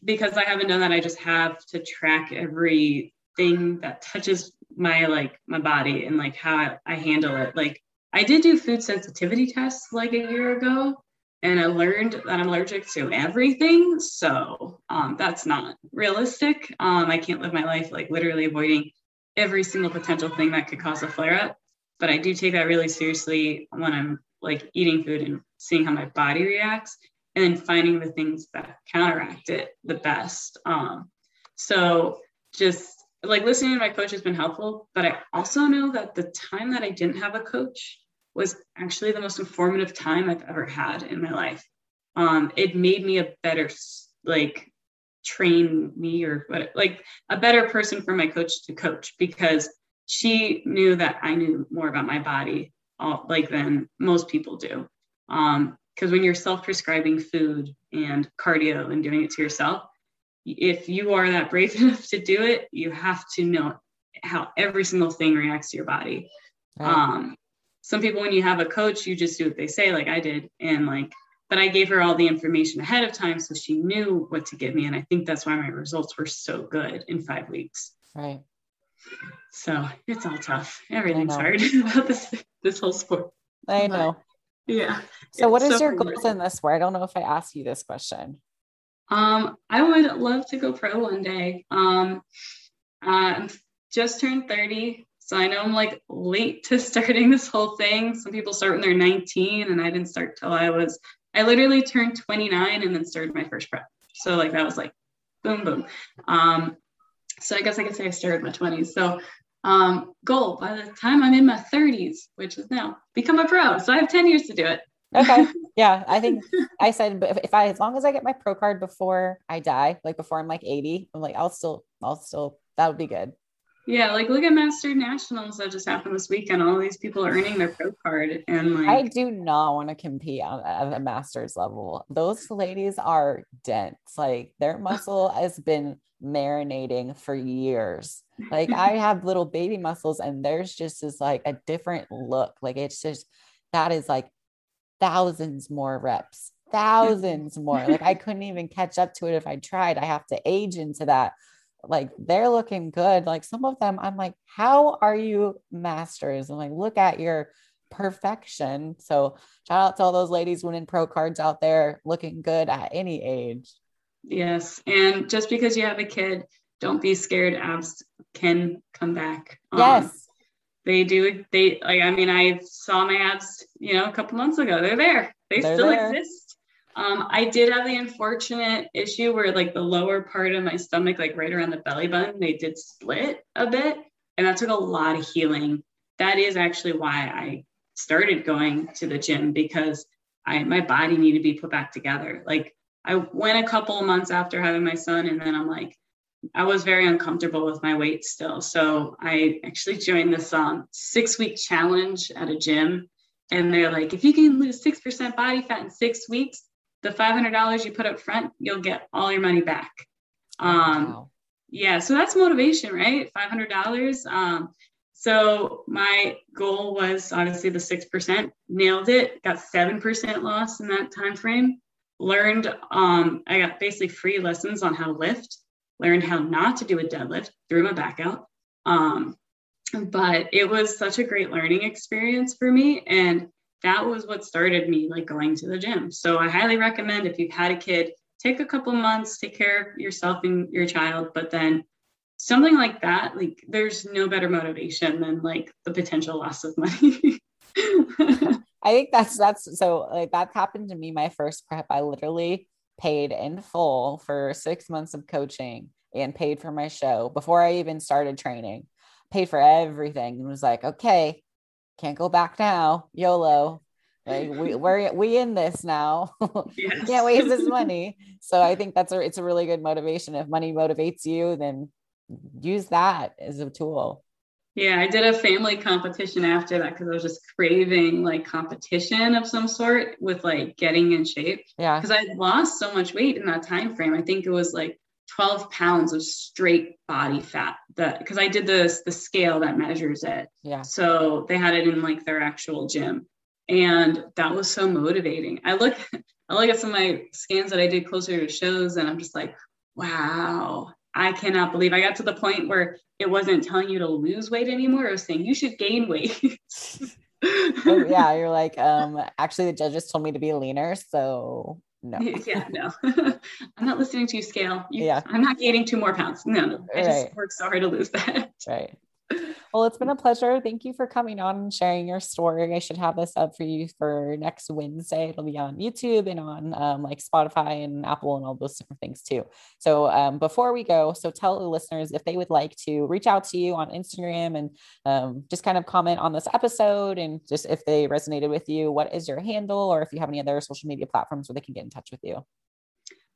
[SPEAKER 3] because I haven't done that, I just have to track everything that touches my like my body and like how I, I handle it. Like I did do food sensitivity tests like a year ago and I learned that I'm allergic to everything. So um, that's not realistic. Um, I can't live my life like literally avoiding every single potential thing that could cause a flare up. But I do take that really seriously when I'm like eating food and seeing how my body reacts and then finding the things that counteract it the best. Um, so just like listening to my coach has been helpful, but I also know that the time that I didn't have a coach, was actually the most informative time I've ever had in my life. Um, it made me a better, like, train me or what, like a better person for my coach to coach because she knew that I knew more about my body, all, like than most people do. Um, because when you're self-prescribing food and cardio and doing it to yourself, if you are that brave enough to do it, you have to know how every single thing reacts to your body. Right. Um, some people when you have a coach you just do what they say like i did and like but i gave her all the information ahead of time so she knew what to give me and i think that's why my results were so good in five weeks.
[SPEAKER 2] Right.
[SPEAKER 3] So it's all tough. Everything's hard about this this whole sport.
[SPEAKER 2] I know.
[SPEAKER 3] but, yeah.
[SPEAKER 2] So what is so your goals in this sport? I don't know if i asked you this question.
[SPEAKER 3] Um i would love to go pro one day. Um uh, just turned 30 so I know I'm like late to starting this whole thing. Some people start when they're 19, and I didn't start till I was, I literally turned 29 and then started my first prep. So like that was like boom, boom. Um, so I guess I could say I started my 20s. So um, goal by the time I'm in my 30s, which is now, become a pro. So I have 10 years to do it.
[SPEAKER 2] okay. Yeah. I think I said, if, if I, as long as I get my pro card before I die, like before I'm like 80, I'm like, I'll still, I'll still, that would be good.
[SPEAKER 3] Yeah, like look at Master Nationals that just happened this weekend. All these people are earning their pro card, and like
[SPEAKER 2] I do not want to compete on, at a Masters level. Those ladies are dense. Like their muscle has been marinating for years. Like I have little baby muscles, and there's just is like a different look. Like it's just that is like thousands more reps, thousands more. Like I couldn't even catch up to it if I tried. I have to age into that like they're looking good. Like some of them, I'm like, how are you masters? And like, look at your perfection. So shout out to all those ladies winning pro cards out there looking good at any age.
[SPEAKER 3] Yes. And just because you have a kid, don't be scared. Abs can come back.
[SPEAKER 2] Um, yes.
[SPEAKER 3] They do. They like, I mean, I saw my abs, you know, a couple months ago. They're there. They They're still there. exist. Um, I did have the unfortunate issue where like the lower part of my stomach, like right around the belly button, they did split a bit. And that took a lot of healing. That is actually why I started going to the gym because I my body needed to be put back together. Like I went a couple of months after having my son, and then I'm like, I was very uncomfortable with my weight still. So I actually joined this um, six week challenge at a gym. And they're like, if you can lose 6% body fat in six weeks, the $500 you put up front, you'll get all your money back. Um, wow. Yeah, so that's motivation, right? $500. Um, so my goal was obviously the 6%, nailed it, got 7% loss in that time frame. Learned, um, I got basically free lessons on how to lift learned how not to do a deadlift, threw my back out. Um, but it was such a great learning experience for me. And that was what started me like going to the gym. So I highly recommend if you've had a kid, take a couple months, take care of yourself and your child, but then something like that, like there's no better motivation than like the potential loss of money.
[SPEAKER 2] I think that's that's so like that happened to me my first prep. I literally paid in full for six months of coaching and paid for my show before I even started training, paid for everything and was like, okay, can't go back now. YOLO. Like we, we're we in this now. Yes. can't waste this money. So I think that's a it's a really good motivation. If money motivates you, then use that as a tool.
[SPEAKER 3] Yeah, I did a family competition after that because I was just craving like competition of some sort with like getting in shape.
[SPEAKER 2] Yeah.
[SPEAKER 3] Because I lost so much weight in that time frame. I think it was like 12 pounds of straight body fat that because I did this the scale that measures it.
[SPEAKER 2] Yeah.
[SPEAKER 3] So they had it in like their actual gym. And that was so motivating. I look I look at some of my scans that I did closer to shows and I'm just like, wow, I cannot believe I got to the point where it wasn't telling you to lose weight anymore. It was saying you should gain weight.
[SPEAKER 2] oh, yeah, you're like, um, actually, the judges told me to be leaner, so no.
[SPEAKER 3] yeah, no. I'm not listening to you scale. You, yeah, I'm not gaining two more pounds. No, no. I right. just worked so hard to lose that.
[SPEAKER 2] Right. Well, it's been a pleasure. Thank you for coming on and sharing your story. I should have this up for you for next Wednesday. It'll be on YouTube and on um, like Spotify and Apple and all those different things too. So um, before we go, so tell the listeners if they would like to reach out to you on Instagram and um, just kind of comment on this episode and just if they resonated with you, what is your handle or if you have any other social media platforms where they can get in touch with you.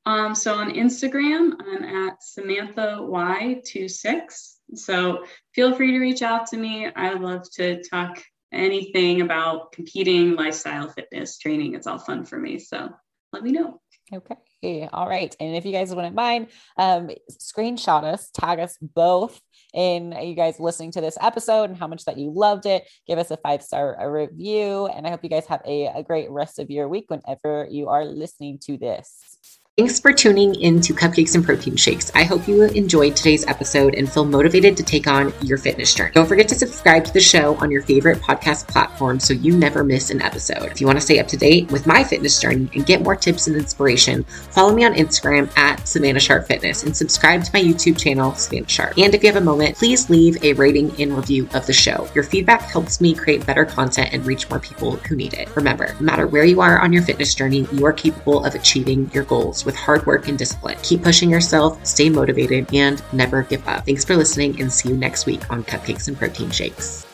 [SPEAKER 3] Um, so on Instagram, I'm at Samantha Y26. So feel free to reach out to me. I love to talk anything about competing, lifestyle, fitness, training. It's all fun for me. So let me know.
[SPEAKER 2] Okay. All right. And if you guys wouldn't mind, um, screenshot us, tag us both in you guys listening to this episode and how much that you loved it. Give us a five star a review. And I hope you guys have a, a great rest of your week whenever you are listening to this.
[SPEAKER 1] Thanks for tuning into Cupcakes and Protein Shakes. I hope you enjoyed today's episode and feel motivated to take on your fitness journey. Don't forget to subscribe to the show on your favorite podcast platform so you never miss an episode. If you want to stay up to date with my fitness journey and get more tips and inspiration, follow me on Instagram at Savannah Sharp Fitness and subscribe to my YouTube channel, Savannah Sharp. And if you have a moment, please leave a rating and review of the show. Your feedback helps me create better content and reach more people who need it. Remember, no matter where you are on your fitness journey, you are capable of achieving your goals with hard work and discipline. Keep pushing yourself, stay motivated, and never give up. Thanks for listening and see you next week on Cupcakes and Protein Shakes.